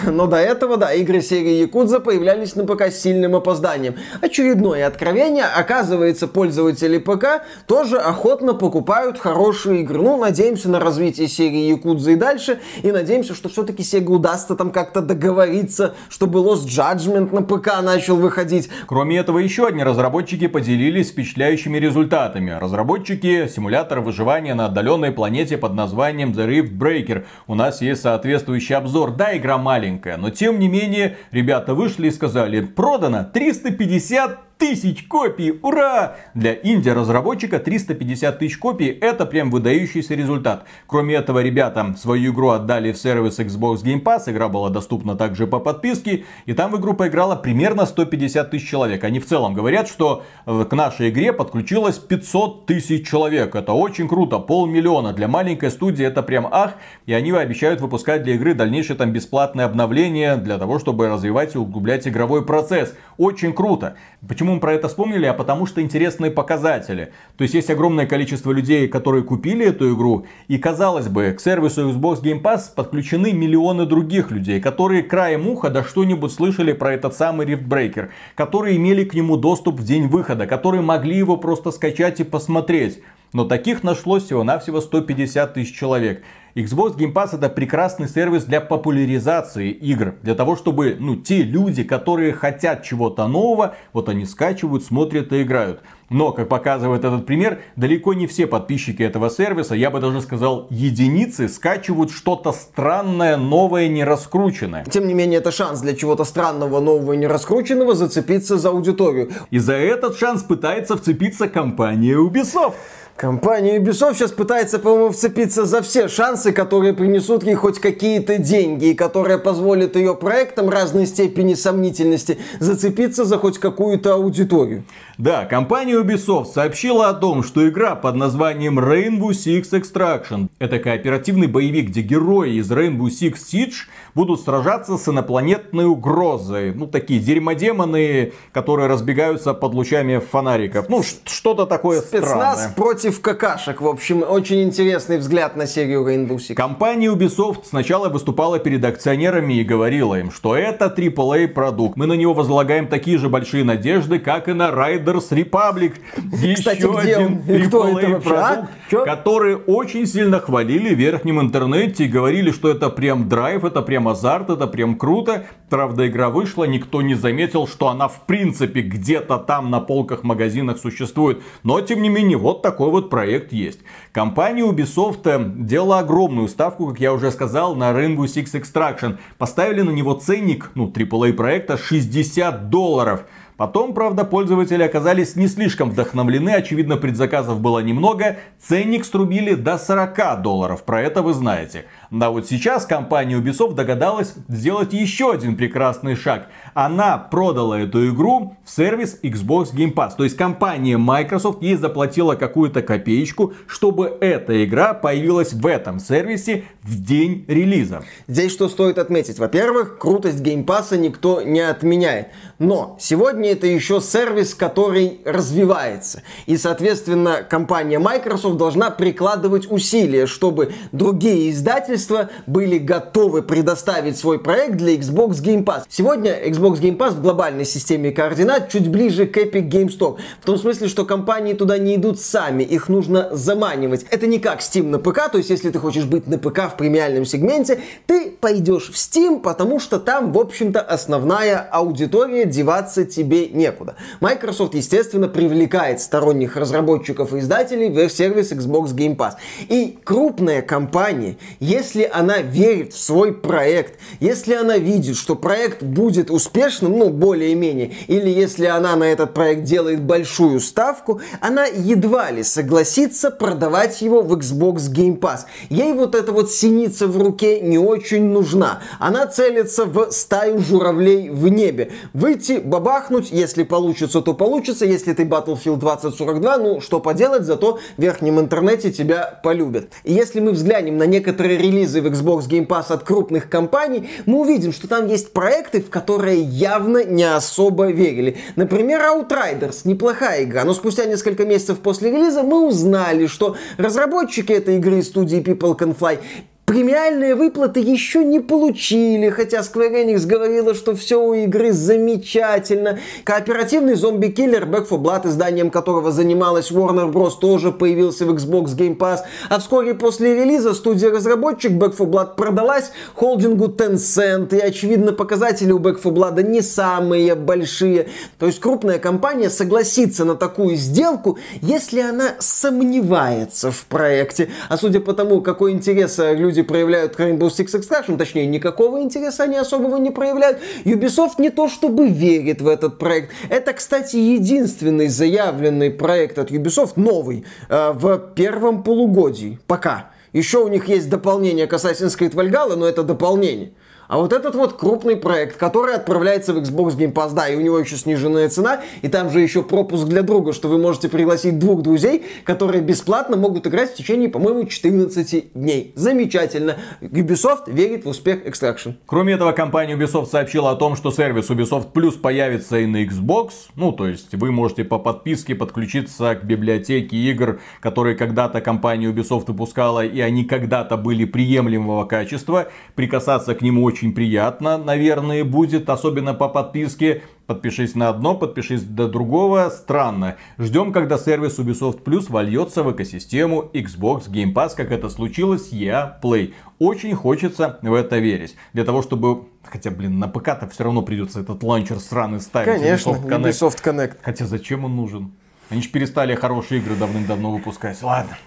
Но до этого, да, игры серии Якудза появлялись на ПК с сильным опозданием. Очередное откровение. Оказывается, пользователи ПК тоже охотно покупают хорошие игры. Ну, надеемся на развитие серии Якудза и дальше. И надеемся, что все-таки Sega удастся там как-то договориться, чтобы Lost Judgment на ПК начал выходить. Кроме этого, еще одни разработчики поделились впечатляющими результатами. Разработчики симулятора выживания на отдаленной планете под названием The Rift Breaker. У нас есть соответствующий обзор. Да, игра маленькая, но тем не менее, ребята вышли и сказали, продано 350 тысяч копий! Ура! Для инди-разработчика 350 тысяч копий это прям выдающийся результат. Кроме этого, ребята свою игру отдали в сервис Xbox Game Pass. Игра была доступна также по подписке. И там в игру поиграло примерно 150 тысяч человек. Они в целом говорят, что э, к нашей игре подключилось 500 тысяч человек. Это очень круто. Полмиллиона. Для маленькой студии это прям ах. И они обещают выпускать для игры дальнейшее там бесплатное обновление для того, чтобы развивать и углублять игровой процесс. Очень круто. Почему мы про это вспомнили, а потому что интересные показатели. То есть есть огромное количество людей, которые купили эту игру, и казалось бы, к сервису Xbox Game Pass подключены миллионы других людей, которые краем уха да что-нибудь слышали про этот самый Rift Breaker, которые имели к нему доступ в день выхода, которые могли его просто скачать и посмотреть. Но таких нашлось всего-навсего 150 тысяч человек. Xbox Game Pass это прекрасный сервис для популяризации игр. Для того, чтобы ну, те люди, которые хотят чего-то нового, вот они скачивают, смотрят и играют. Но, как показывает этот пример, далеко не все подписчики этого сервиса, я бы даже сказал единицы, скачивают что-то странное, новое, не раскрученное. Тем не менее, это шанс для чего-то странного, нового и не раскрученного зацепиться за аудиторию. И за этот шанс пытается вцепиться компания Ubisoft. Компания Ubisoft сейчас пытается, по-моему, вцепиться за все шансы, которые принесут ей хоть какие-то деньги, и которые позволят ее проектам разной степени сомнительности зацепиться за хоть какую-то аудиторию. Да, компания Ubisoft сообщила о том, что игра под названием Rainbow Six Extraction – это кооперативный боевик, где герои из Rainbow Six Siege будут сражаться с инопланетной угрозой. Ну, такие дерьмодемоны, которые разбегаются под лучами фонариков. Ну, что-то такое Спецназ странное. против какашек. В общем, очень интересный взгляд на серию Rainbow Six. Компания Ubisoft сначала выступала перед акционерами и говорила им, что это AAA продукт. Мы на него возлагаем такие же большие надежды, как и на Riders Republic. Кстати, Еще где один он? Кто это а? продукт, который очень сильно хвалили в верхнем интернете и говорили, что это прям драйв, это прям азарт, это прям круто. Правда, игра вышла, никто не заметил, что она в принципе где-то там на полках магазинах существует. Но, тем не менее, вот такой вот проект есть. Компания Ubisoft э, делала огромную ставку, как я уже сказал, на Rainbow Six Extraction. Поставили на него ценник, ну, AAA проекта 60 долларов. Потом, правда, пользователи оказались не слишком вдохновлены, очевидно, предзаказов было немного, ценник струбили до 40 долларов, про это вы знаете. Да вот сейчас компания Ubisoft догадалась сделать еще один прекрасный шаг. Она продала эту игру в сервис Xbox Game Pass. То есть компания Microsoft ей заплатила какую-то копеечку, чтобы эта игра появилась в этом сервисе в день релиза. Здесь что стоит отметить? Во-первых, крутость Game Pass а никто не отменяет. Но сегодня это еще сервис, который развивается. И, соответственно, компания Microsoft должна прикладывать усилия, чтобы другие издательства были готовы предоставить свой проект для Xbox Game Pass. Сегодня Xbox Game Pass в глобальной системе координат чуть ближе к Epic Game Store. В том смысле, что компании туда не идут сами, их нужно заманивать. Это не как Steam на ПК, то есть если ты хочешь быть на ПК в премиальном сегменте, ты пойдешь в Steam, потому что там, в общем-то, основная аудитория, деваться тебе некуда. Microsoft, естественно, привлекает сторонних разработчиков и издателей в сервис Xbox Game Pass. И крупная компания, если она верит в свой проект, если она видит, что проект будет успешным, ну, более-менее, или если она на этот проект делает большую ставку, она едва ли согласится продавать его в Xbox Game Pass. Ей вот эта вот синица в руке не очень нужна. Она целится в стаю журавлей в небе. Выйти, бабахнуть, если получится, то получится. Если ты Battlefield 2042, ну, что поделать, зато в верхнем интернете тебя полюбят. И если мы взглянем на некоторые релизы в Xbox Game Pass от крупных компаний, мы увидим, что там есть проекты, в которые явно не особо верили. Например, Outriders. Неплохая игра, но спустя несколько месяцев после релиза мы узнали, что разработчики этой игры студии People Can Fly Премиальные выплаты еще не получили, хотя Square Enix говорила, что все у игры замечательно. Кооперативный зомби-киллер Back 4 Blood, изданием которого занималась Warner Bros. тоже появился в Xbox Game Pass. А вскоре после релиза студия-разработчик Back 4 Blood продалась холдингу Tencent. И, очевидно, показатели у Back 4 Blood не самые большие. То есть крупная компания согласится на такую сделку, если она сомневается в проекте. А судя по тому, какой интерес э, люди проявляют к Rainbow Six Extraction, точнее, никакого интереса они особого не проявляют. Ubisoft не то чтобы верит в этот проект. Это, кстати, единственный заявленный проект от Ubisoft, новый, э, в первом полугодии. Пока. Еще у них есть дополнение к Assassin's Creed Valhalla, но это дополнение. А вот этот вот крупный проект, который отправляется в Xbox Game Pass, да, и у него еще сниженная цена, и там же еще пропуск для друга, что вы можете пригласить двух друзей, которые бесплатно могут играть в течение, по-моему, 14 дней. Замечательно. Ubisoft верит в успех Extraction. Кроме этого, компания Ubisoft сообщила о том, что сервис Ubisoft Plus появится и на Xbox. Ну, то есть вы можете по подписке подключиться к библиотеке игр, которые когда-то компания Ubisoft выпускала, и они когда-то были приемлемого качества. Прикасаться к нему очень очень приятно, наверное, будет, особенно по подписке. Подпишись на одно, подпишись до другого. Странно. Ждем, когда сервис Ubisoft Plus вольется в экосистему Xbox Game Pass, как это случилось с EA Play. Очень хочется в это верить. Для того, чтобы... Хотя, блин, на ПК-то все равно придется этот ланчер сраный ставить. Конечно, Ubisoft Connect. Ubisoft Connect. Хотя зачем он нужен? Они же перестали хорошие игры давным-давно выпускать. Ладно.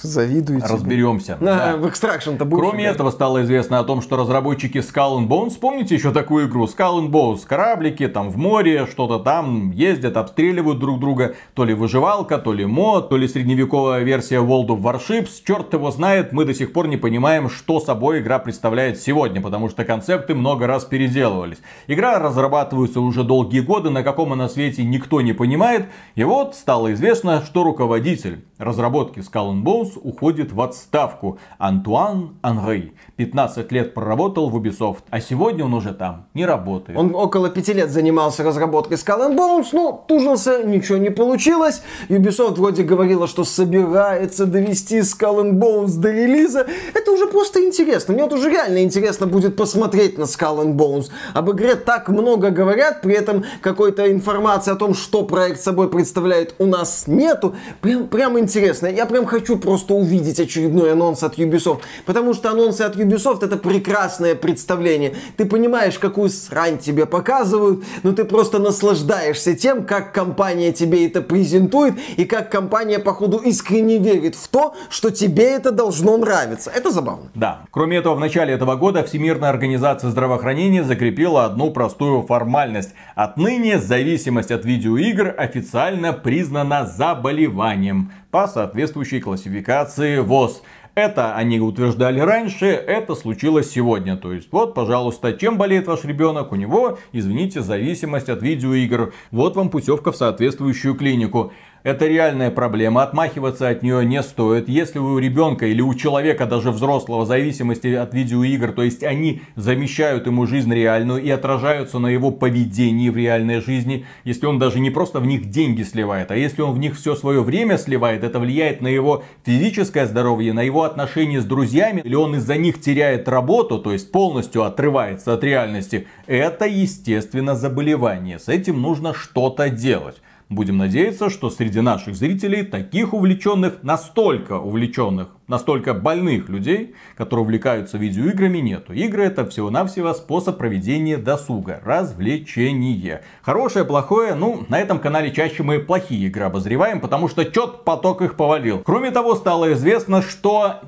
Завидуете. Разберемся. На, да. В Extraction-то будет. Кроме этого, стало известно о том, что разработчики Skull and Bones, помните еще такую игру? Skull and Bones, кораблики там в море, что-то там ездят, обстреливают друг друга. То ли выживалка, то ли мод, то ли средневековая версия World of Warships. Черт его знает, мы до сих пор не понимаем, что собой игра представляет сегодня, потому что концепты много раз переделывались. Игра разрабатывается уже долгие годы, на каком она свете никто не понимает. И вот стало известно, что руководитель разработки Skull and Bones уходит в отставку. Антуан Анри 15 лет проработал в Ubisoft, а сегодня он уже там не работает. Он около пяти лет занимался разработкой Skull and Bones, но тужился, ничего не получилось. Ubisoft вроде говорила, что собирается довести Skull and Bones до релиза. Это уже просто интересно. Мне вот уже реально интересно будет посмотреть на Skull and Bones. Об игре так много говорят, при этом какой-то информации о том, что проект собой представляет, у нас нету. Прям, прям интересно. Я прям хочу просто увидеть очередной анонс от Ubisoft. Потому что анонсы от Ubisoft это прекрасное представление. Ты понимаешь, какую срань тебе показывают, но ты просто наслаждаешься тем, как компания тебе это презентует и как компания, походу, искренне верит в то, что тебе это должно нравиться. Это забавно. Да. Кроме этого, в начале этого года Всемирная организация здравоохранения закрепила одну простую формальность. Отныне зависимость от видеоигр официально признана заболеванием по соответствующей классификации ВОЗ. Это они утверждали раньше, это случилось сегодня. То есть, вот, пожалуйста, чем болеет ваш ребенок? У него, извините, зависимость от видеоигр. Вот вам путевка в соответствующую клинику. Это реальная проблема, отмахиваться от нее не стоит. Если у ребенка или у человека, даже взрослого, зависимости от видеоигр, то есть они замещают ему жизнь реальную и отражаются на его поведении в реальной жизни, если он даже не просто в них деньги сливает, а если он в них все свое время сливает, это влияет на его физическое здоровье, на его отношения с друзьями, или он из-за них теряет работу, то есть полностью отрывается от реальности, это естественно заболевание. С этим нужно что-то делать. Будем надеяться, что среди наших зрителей таких увлеченных, настолько увлеченных, настолько больных людей, которые увлекаются видеоиграми, нету. Игры это всего-навсего способ проведения досуга, развлечение. Хорошее, плохое, ну, на этом канале чаще мы плохие игры обозреваем, потому что чет поток их повалил. Кроме того, стало известно, что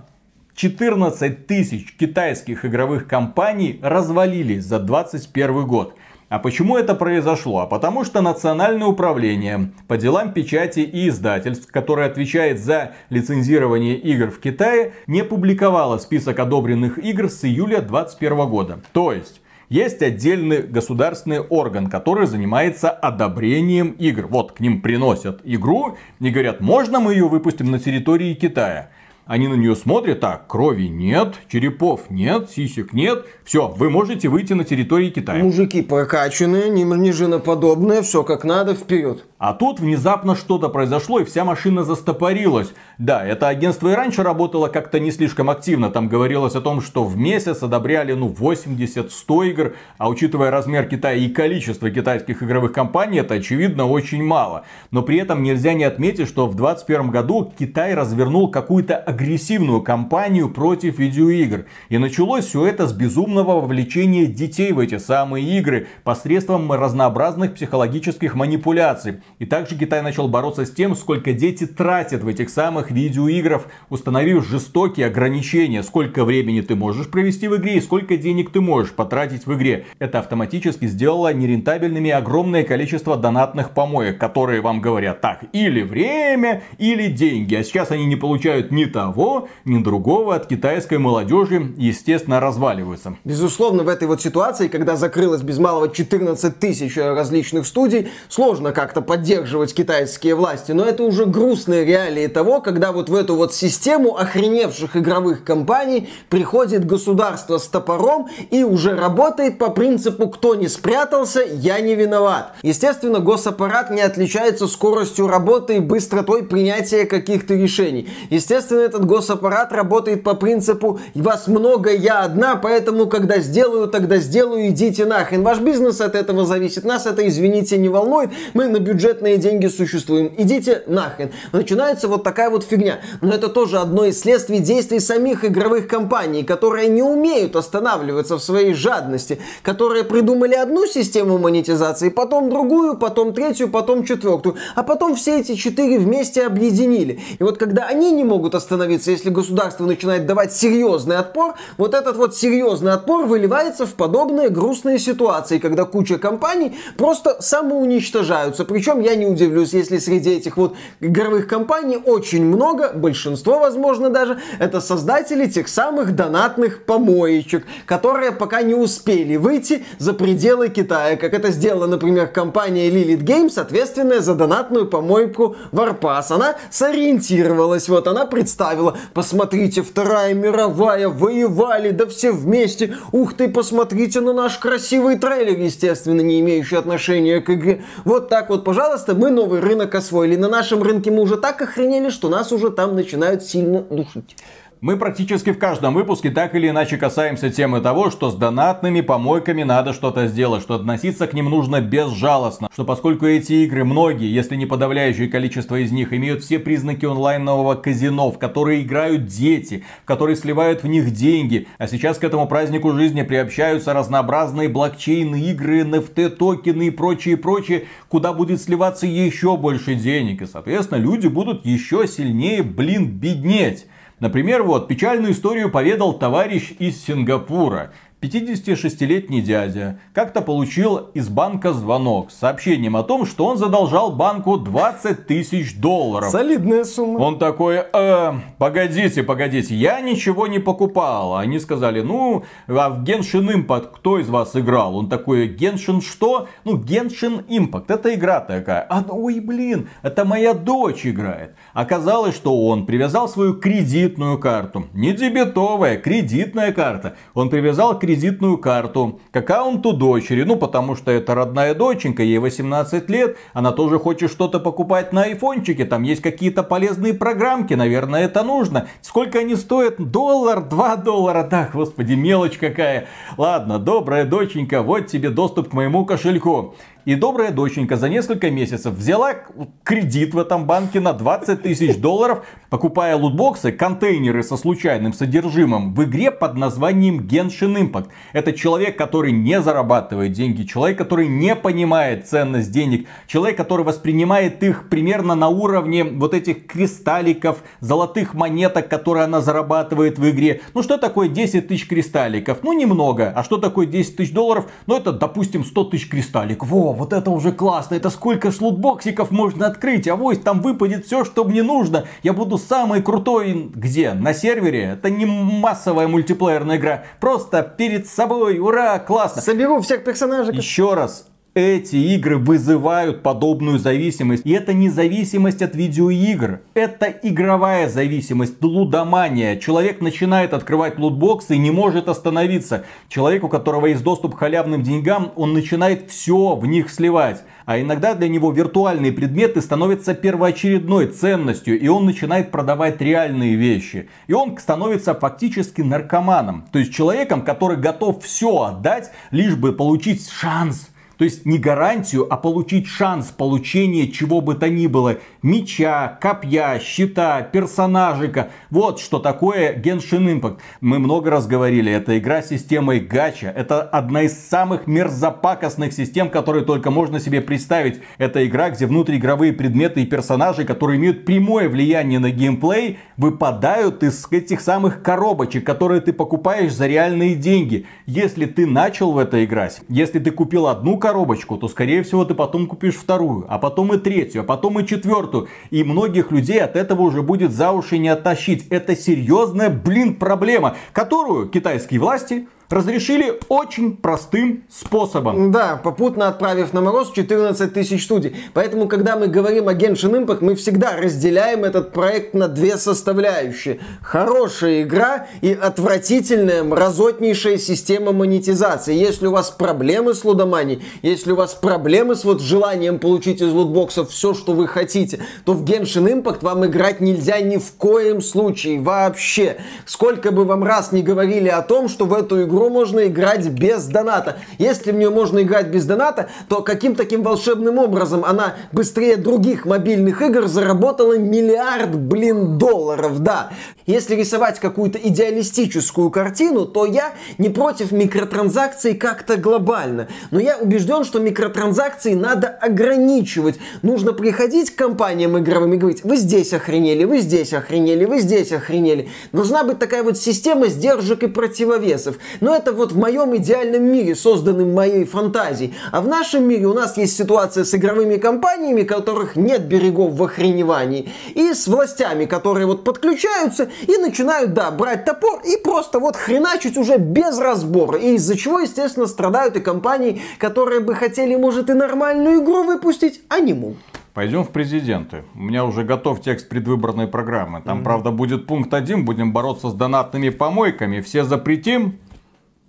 14 тысяч китайских игровых компаний развалились за 2021 год. А почему это произошло? А потому что Национальное управление по делам печати и издательств, которое отвечает за лицензирование игр в Китае, не публиковало список одобренных игр с июля 2021 года. То есть, есть отдельный государственный орган, который занимается одобрением игр. Вот к ним приносят игру и говорят, можно мы ее выпустим на территории Китая. Они на нее смотрят, так, крови нет, черепов нет, сисек нет. Все, вы можете выйти на территории Китая. Мужики прокачанные, не, не женоподобные, все как надо, вперед. А тут внезапно что-то произошло, и вся машина застопорилась. Да, это агентство и раньше работало как-то не слишком активно. Там говорилось о том, что в месяц одобряли ну 80-100 игр. А учитывая размер Китая и количество китайских игровых компаний, это очевидно очень мало. Но при этом нельзя не отметить, что в 2021 году Китай развернул какую-то агрессивную кампанию против видеоигр. И началось все это с безумного вовлечения детей в эти самые игры посредством разнообразных психологических манипуляций. И также Китай начал бороться с тем, сколько дети тратят в этих самых видеоиграх, установив жестокие ограничения, сколько времени ты можешь провести в игре и сколько денег ты можешь потратить в игре. Это автоматически сделало нерентабельными огромное количество донатных помоек, которые вам говорят так, или время, или деньги. А сейчас они не получают ни того, того, ни другого от китайской молодежи, естественно, разваливаются. Безусловно, в этой вот ситуации, когда закрылось без малого 14 тысяч различных студий, сложно как-то поддерживать китайские власти. Но это уже грустные реалии того, когда вот в эту вот систему охреневших игровых компаний приходит государство с топором и уже работает по принципу «кто не спрятался, я не виноват». Естественно, госаппарат не отличается скоростью работы и быстротой принятия каких-то решений. Естественно, это этот госаппарат работает по принципу «вас много, я одна, поэтому когда сделаю, тогда сделаю, идите нахрен». Ваш бизнес от этого зависит, нас это, извините, не волнует, мы на бюджетные деньги существуем, идите нахрен. Начинается вот такая вот фигня. Но это тоже одно из следствий действий самих игровых компаний, которые не умеют останавливаться в своей жадности, которые придумали одну систему монетизации, потом другую, потом третью, потом четвертую, а потом все эти четыре вместе объединили. И вот когда они не могут остановиться, если государство начинает давать серьезный отпор, вот этот вот серьезный отпор выливается в подобные грустные ситуации, когда куча компаний просто самоуничтожаются. Причем я не удивлюсь, если среди этих вот игровых компаний очень много, большинство, возможно, даже, это создатели тех самых донатных помоечек, которые пока не успели выйти за пределы Китая, как это сделала, например, компания Lilith Games, ответственная за донатную помойку Warpass. Она сориентировалась, вот она представила, посмотрите, Вторая мировая, воевали, да все вместе, ух ты, посмотрите на наш красивый трейлер, естественно, не имеющий отношения к игре. Вот так вот, пожалуйста, мы новый рынок освоили. На нашем рынке мы уже так охренели, что нас уже там начинают сильно душить. Мы практически в каждом выпуске так или иначе касаемся темы того, что с донатными помойками надо что-то сделать, что относиться к ним нужно безжалостно, что поскольку эти игры, многие, если не подавляющее количество из них, имеют все признаки онлайнового казино, в которые играют дети, в которые сливают в них деньги, а сейчас к этому празднику жизни приобщаются разнообразные блокчейны, игры, NFT, токены и прочее, прочее, куда будет сливаться еще больше денег, и, соответственно, люди будут еще сильнее, блин, беднеть. Например, вот печальную историю поведал товарищ из Сингапура. 56-летний дядя как-то получил из банка звонок с сообщением о том, что он задолжал банку 20 тысяч долларов. Солидная сумма. Он такой, э, погодите, погодите, я ничего не покупал. Они сказали, ну, а в Genshin Impact кто из вас играл? Он такой, Genshin что? Ну, Genshin Impact, это игра такая. А, ой, блин, это моя дочь играет. Оказалось, что он привязал свою кредитную карту. Не дебетовая, кредитная карта. Он привязал кредитную кредитную карту к аккаунту дочери. Ну, потому что это родная доченька, ей 18 лет. Она тоже хочет что-то покупать на айфончике. Там есть какие-то полезные программки. Наверное, это нужно. Сколько они стоят? Доллар, 2 доллара. Да, господи, мелочь какая. Ладно, добрая доченька, вот тебе доступ к моему кошельку. И добрая доченька за несколько месяцев взяла кредит в этом банке на 20 тысяч долларов, покупая лутбоксы, контейнеры со случайным содержимым в игре под названием Genshin Impact. Это человек, который не зарабатывает деньги, человек, который не понимает ценность денег, человек, который воспринимает их примерно на уровне вот этих кристалликов, золотых монеток, которые она зарабатывает в игре. Ну что такое 10 тысяч кристалликов? Ну немного. А что такое 10 тысяч долларов? Ну это, допустим, 100 тысяч кристалликов. Во, вот это уже классно, это сколько шлутбоксиков можно открыть, а вось там выпадет все, что мне нужно. Я буду самый крутой, где? На сервере? Это не массовая мультиплеерная игра, просто перед собой, ура, классно. Соберу всех персонажей. Еще раз, эти игры вызывают подобную зависимость. И это не зависимость от видеоигр. Это игровая зависимость, лудомания. Человек начинает открывать лутбоксы и не может остановиться. Человек, у которого есть доступ к халявным деньгам, он начинает все в них сливать. А иногда для него виртуальные предметы становятся первоочередной ценностью, и он начинает продавать реальные вещи. И он становится фактически наркоманом. То есть человеком, который готов все отдать, лишь бы получить шанс то есть не гарантию, а получить шанс получения чего бы то ни было. Меча, копья, щита, персонажика. Вот что такое Genshin Impact. Мы много раз говорили, это игра с системой гача. Это одна из самых мерзопакостных систем, которые только можно себе представить. Это игра, где внутриигровые предметы и персонажи, которые имеют прямое влияние на геймплей, выпадают из этих самых коробочек, которые ты покупаешь за реальные деньги. Если ты начал в это играть, если ты купил одну коробочку, то скорее всего ты потом купишь вторую, а потом и третью, а потом и четвертую. И многих людей от этого уже будет за уши не оттащить. Это серьезная, блин, проблема, которую китайские власти разрешили очень простым способом. Да, попутно отправив на мороз 14 тысяч студий. Поэтому, когда мы говорим о Genshin Impact, мы всегда разделяем этот проект на две составляющие. Хорошая игра и отвратительная, мразотнейшая система монетизации. Если у вас проблемы с лудоманией, если у вас проблемы с вот желанием получить из лутбоксов все, что вы хотите, то в Genshin Impact вам играть нельзя ни в коем случае вообще. Сколько бы вам раз не говорили о том, что в эту игру можно играть без доната. Если в нее можно играть без доната, то каким таким волшебным образом она быстрее других мобильных игр заработала миллиард, блин, долларов, да. Если рисовать какую-то идеалистическую картину, то я не против микротранзакций как-то глобально. Но я убежден, что микротранзакции надо ограничивать. Нужно приходить к компаниям игровым и говорить, вы здесь охренели, вы здесь охренели, вы здесь охренели. Должна быть такая вот система сдержек и противовесов. Но это вот в моем идеальном мире, созданном моей фантазией. А в нашем мире у нас есть ситуация с игровыми компаниями, которых нет берегов в охреневании, и с властями, которые вот подключаются и начинают, да, брать топор и просто вот хреначить уже без разбора. И из-за чего, естественно, страдают и компании, которые бы хотели, может, и нормальную игру выпустить, а не могут. Пойдем в президенты. У меня уже готов текст предвыборной программы. Там, mm-hmm. правда, будет пункт один. Будем бороться с донатными помойками. Все запретим.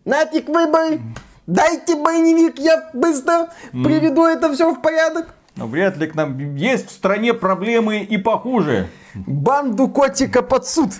Нафиг выборы. Дайте бойневик, я быстро приведу это все в порядок. Но вряд ли к нам есть в стране проблемы и похуже. Банду котика под суд.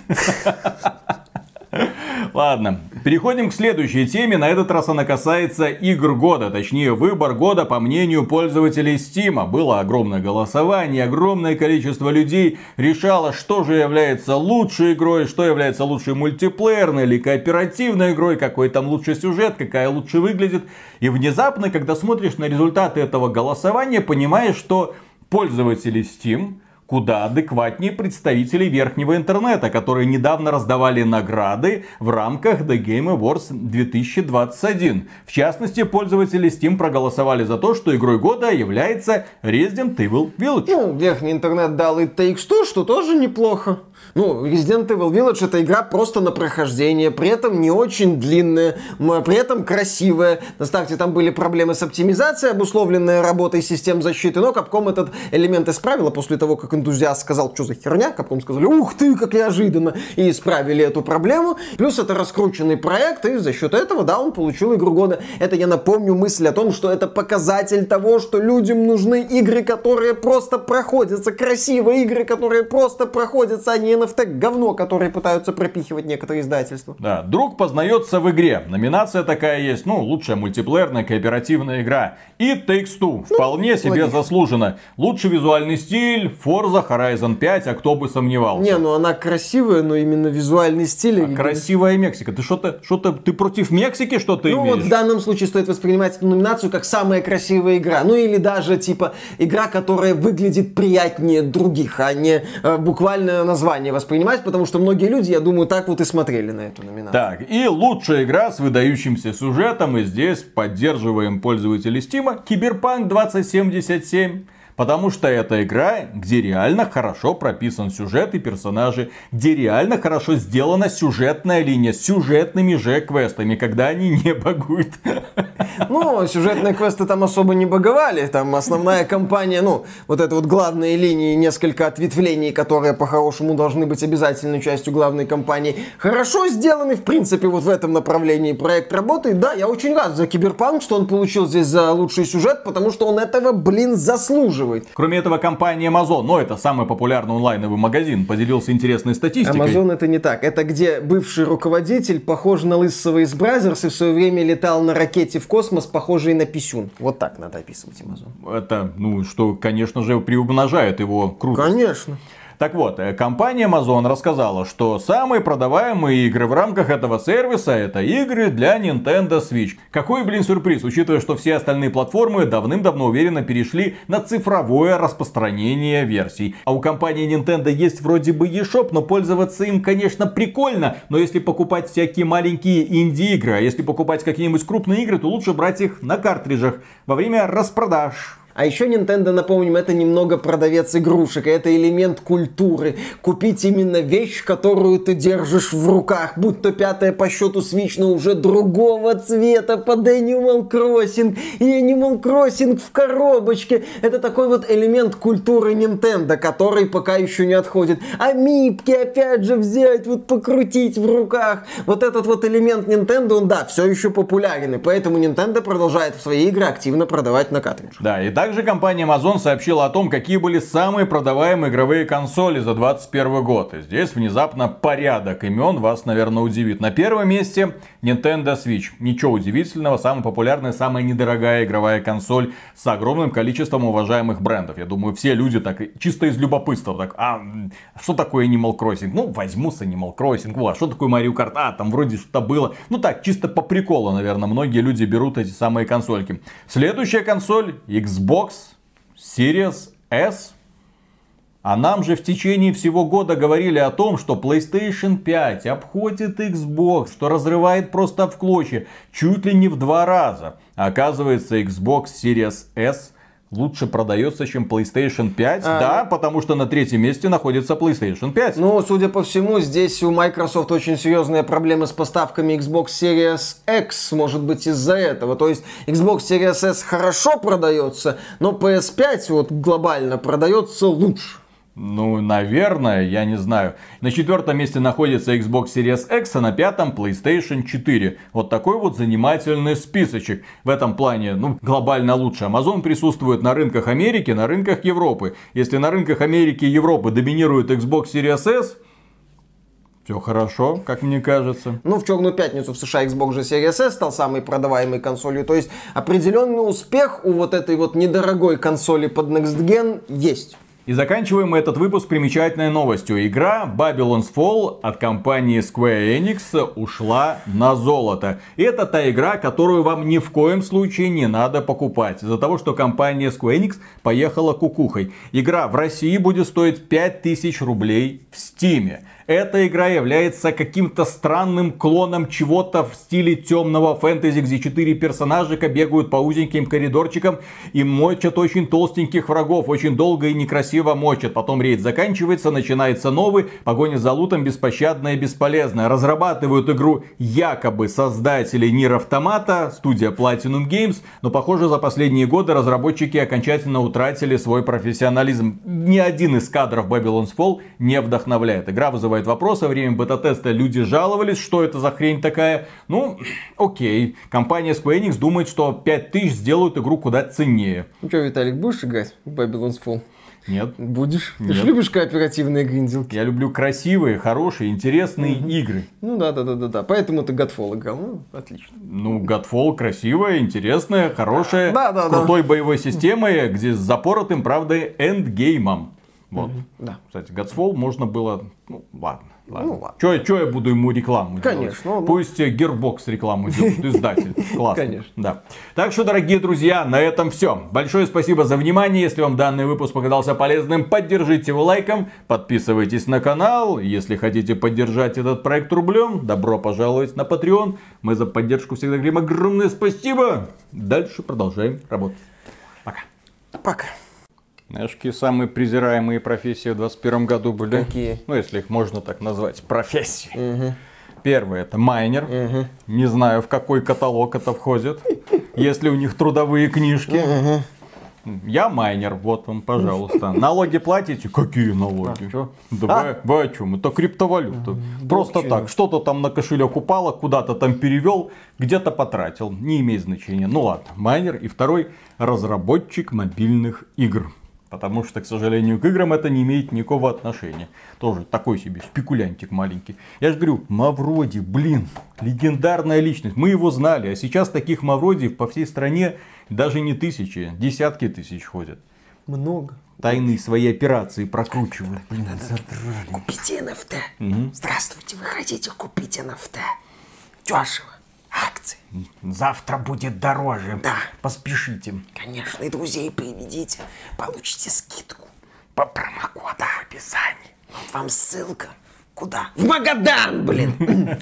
Ладно, переходим к следующей теме. На этот раз она касается игр года, точнее выбор года по мнению пользователей Steam. Было огромное голосование, огромное количество людей решало, что же является лучшей игрой, что является лучшей мультиплеерной или кооперативной игрой, какой там лучший сюжет, какая лучше выглядит. И внезапно, когда смотришь на результаты этого голосования, понимаешь, что пользователи Steam куда адекватнее представителей верхнего интернета, которые недавно раздавали награды в рамках The Game Awards 2021. В частности, пользователи Steam проголосовали за то, что игрой года является Resident Evil Village. Ну, верхний интернет дал и Takes-Two, что тоже неплохо. Ну, Resident Evil Village это игра просто на прохождение, при этом не очень длинная, при этом красивая. На старте там были проблемы с оптимизацией, обусловленные работой систем защиты, но Capcom этот элемент исправила после того, как энтузиаст сказал, что за херня, Capcom сказали, ух ты, как неожиданно, и исправили эту проблему. Плюс это раскрученный проект, и за счет этого, да, он получил игру года. Это, я напомню, мысль о том, что это показатель того, что людям нужны игры, которые просто проходятся, красивые игры, которые просто проходятся, а не NFT говно, которое пытаются пропихивать некоторые издательства. Да, друг познается в игре. Номинация такая есть, ну, лучшая мультиплеерная кооперативная игра. И Takes Two. Ну, Вполне себе логично. заслуженно. Лучший визуальный стиль, Forza Horizon 5, а кто бы сомневался. Не, ну она красивая, но именно визуальный стиль. А красивая Мексика. Ты что-то, что-то, ты против Мексики что-то ну, имеешь? вот в данном случае стоит воспринимать эту номинацию как самая красивая игра. Ну или даже типа игра, которая выглядит приятнее других, а не э, буквально название воспринимать, потому что многие люди, я думаю, так вот и смотрели на эту номинацию. Так, и лучшая игра с выдающимся сюжетом, и здесь поддерживаем пользователей Steam, Киберпанк 2077. Потому что это игра, где реально хорошо прописан сюжет и персонажи, где реально хорошо сделана сюжетная линия с сюжетными же квестами, когда они не багуют. Ну, сюжетные квесты там особо не баговали. Там основная кампания, ну, вот это вот главные линии, несколько ответвлений, которые по-хорошему должны быть обязательной частью главной кампании, хорошо сделаны. В принципе, вот в этом направлении проект работает. Да, я очень рад за Киберпанк, что он получил здесь за лучший сюжет, потому что он этого, блин, заслуживает заслуживает. Кроме этого, компания Amazon, но это самый популярный онлайновый магазин, поделился интересной статистикой. Amazon это не так. Это где бывший руководитель похож на лысого из Brazzers и в свое время летал на ракете в космос, похожий на писюн. Вот так надо описывать Amazon. Это, ну, что, конечно же, приумножает его крутость. Конечно. Так вот, э, компания Amazon рассказала, что самые продаваемые игры в рамках этого сервиса это игры для Nintendo Switch. Какой, блин, сюрприз, учитывая, что все остальные платформы давным-давно уверенно перешли на цифровое распространение версий. А у компании Nintendo есть вроде бы eShop, но пользоваться им, конечно, прикольно, но если покупать всякие маленькие инди-игры, а если покупать какие-нибудь крупные игры, то лучше брать их на картриджах во время распродаж. А еще Nintendo, напомним, это немного продавец игрушек, это элемент культуры. Купить именно вещь, которую ты держишь в руках, будь то пятая по счету Switch, но уже другого цвета под Animal Crossing. И Animal Crossing в коробочке. Это такой вот элемент культуры Nintendo, который пока еще не отходит. А мипки опять же взять, вот покрутить в руках. Вот этот вот элемент Nintendo, он, да, все еще популярен. И поэтому Nintendo продолжает в свои игры активно продавать на картриджах. Да, и также компания Amazon сообщила о том, какие были самые продаваемые игровые консоли за 2021 год. И здесь внезапно порядок имен вас, наверное, удивит. На первом месте Nintendo Switch. Ничего удивительного, самая популярная, самая недорогая игровая консоль с огромным количеством уважаемых брендов. Я думаю, все люди так чисто из любопытства, так, а что такое Animal Crossing? Ну, возьму с Animal Crossing. О, а что такое Mario Kart? А, там вроде что-то было. Ну так, чисто по приколу, наверное, многие люди берут эти самые консольки. Следующая консоль Xbox Series S. А нам же в течение всего года говорили о том, что PlayStation 5 обходит Xbox, что разрывает просто в клочья, чуть ли не в два раза. Оказывается, Xbox Series S лучше продается, чем PlayStation 5. А, да, ну... потому что на третьем месте находится PlayStation 5. Ну, судя по всему, здесь у Microsoft очень серьезные проблемы с поставками Xbox Series X, может быть, из-за этого. То есть Xbox Series S хорошо продается, но PS5 вот глобально продается лучше. Ну, наверное, я не знаю. На четвертом месте находится Xbox Series X, а на пятом PlayStation 4. Вот такой вот занимательный списочек. В этом плане, ну, глобально лучше. Amazon присутствует на рынках Америки, на рынках Европы. Если на рынках Америки и Европы доминирует Xbox Series S, все хорошо, как мне кажется. Ну, в Черную пятницу в США Xbox же Series S стал самой продаваемой консолью. То есть определенный успех у вот этой вот недорогой консоли под Next Gen есть. И заканчиваем этот выпуск примечательной новостью. Игра Babylon's Fall от компании Square Enix ушла на золото. И это та игра, которую вам ни в коем случае не надо покупать. Из-за того, что компания Square Enix поехала кукухой. Игра в России будет стоить 5000 рублей в Стиме эта игра является каким-то странным клоном чего-то в стиле темного фэнтези, где четыре персонажика бегают по узеньким коридорчикам и мочат очень толстеньких врагов, очень долго и некрасиво мочат. Потом рейд заканчивается, начинается новый, погоня за лутом беспощадная и бесполезная. Разрабатывают игру якобы создатели Нир Автомата, студия Platinum Games, но похоже за последние годы разработчики окончательно утратили свой профессионализм. Ни один из кадров Babylon's Fall не вдохновляет. Игра вызывает вызывает вопросы. Во время бета-теста люди жаловались, что это за хрень такая. Ну, окей. Компания Square Enix думает, что 5000 сделают игру куда ценнее. Ну что, Виталик, будешь играть в Babylon's Fall? Нет. Будешь? Нет. Ты же любишь кооперативные гринделки. Я люблю красивые, хорошие, интересные угу. игры. Ну да, да, да, да, да. Поэтому ты Godfall играл. Ну, отлично. Ну, Godfall красивая, интересная, хорошая, да, да, крутой да. боевой системой, где с запоротым, правда, эндгеймом. Вот. Угу, да. Кстати, Godfall можно было... Ну, ладно. Ладно. Ну, ладно. Че, че я буду ему рекламу Конечно. Делать? Ну, Пусть Gearbox рекламу делает, издатель. Классно. Конечно. Да. Так что, дорогие друзья, на этом все. Большое спасибо за внимание. Если вам данный выпуск показался полезным, поддержите его лайком, подписывайтесь на канал. Если хотите поддержать этот проект рублем, добро пожаловать на Patreon. Мы за поддержку всегда говорим огромное спасибо. Дальше продолжаем работать. Пока. Пока. Знаешь, какие самые презираемые профессии в 21 году были? Какие? Ну, если их можно так назвать, профессии. Угу. Первое это майнер. Угу. Не знаю, в какой каталог это входит. Если у них трудовые книжки. Угу. Я майнер, вот вам, пожалуйста. Налоги платите? Какие налоги? А, да а? Вы, вы о чем? Это криптовалюта. Угу. Просто так, что-то там на кошелек упало, куда-то там перевел, где-то потратил. Не имеет значения. Ну ладно, майнер. И второй, разработчик мобильных игр. Потому что, к сожалению, к играм это не имеет никакого отношения. Тоже такой себе спекулянтик маленький. Я же говорю, Мавроди, блин, легендарная личность. Мы его знали, а сейчас таких Мавродиев по всей стране даже не тысячи, десятки тысяч ходят. Много. Тайные свои операции прокручивают. Блин, Купите NFT. Угу. Здравствуйте, вы хотите купить NFT? Дешево акции. Завтра будет дороже. Да. Поспешите. Конечно, и друзей приведите. Получите скидку по промокоду в описании. Вот вам ссылка. Куда? В Магадан, блин.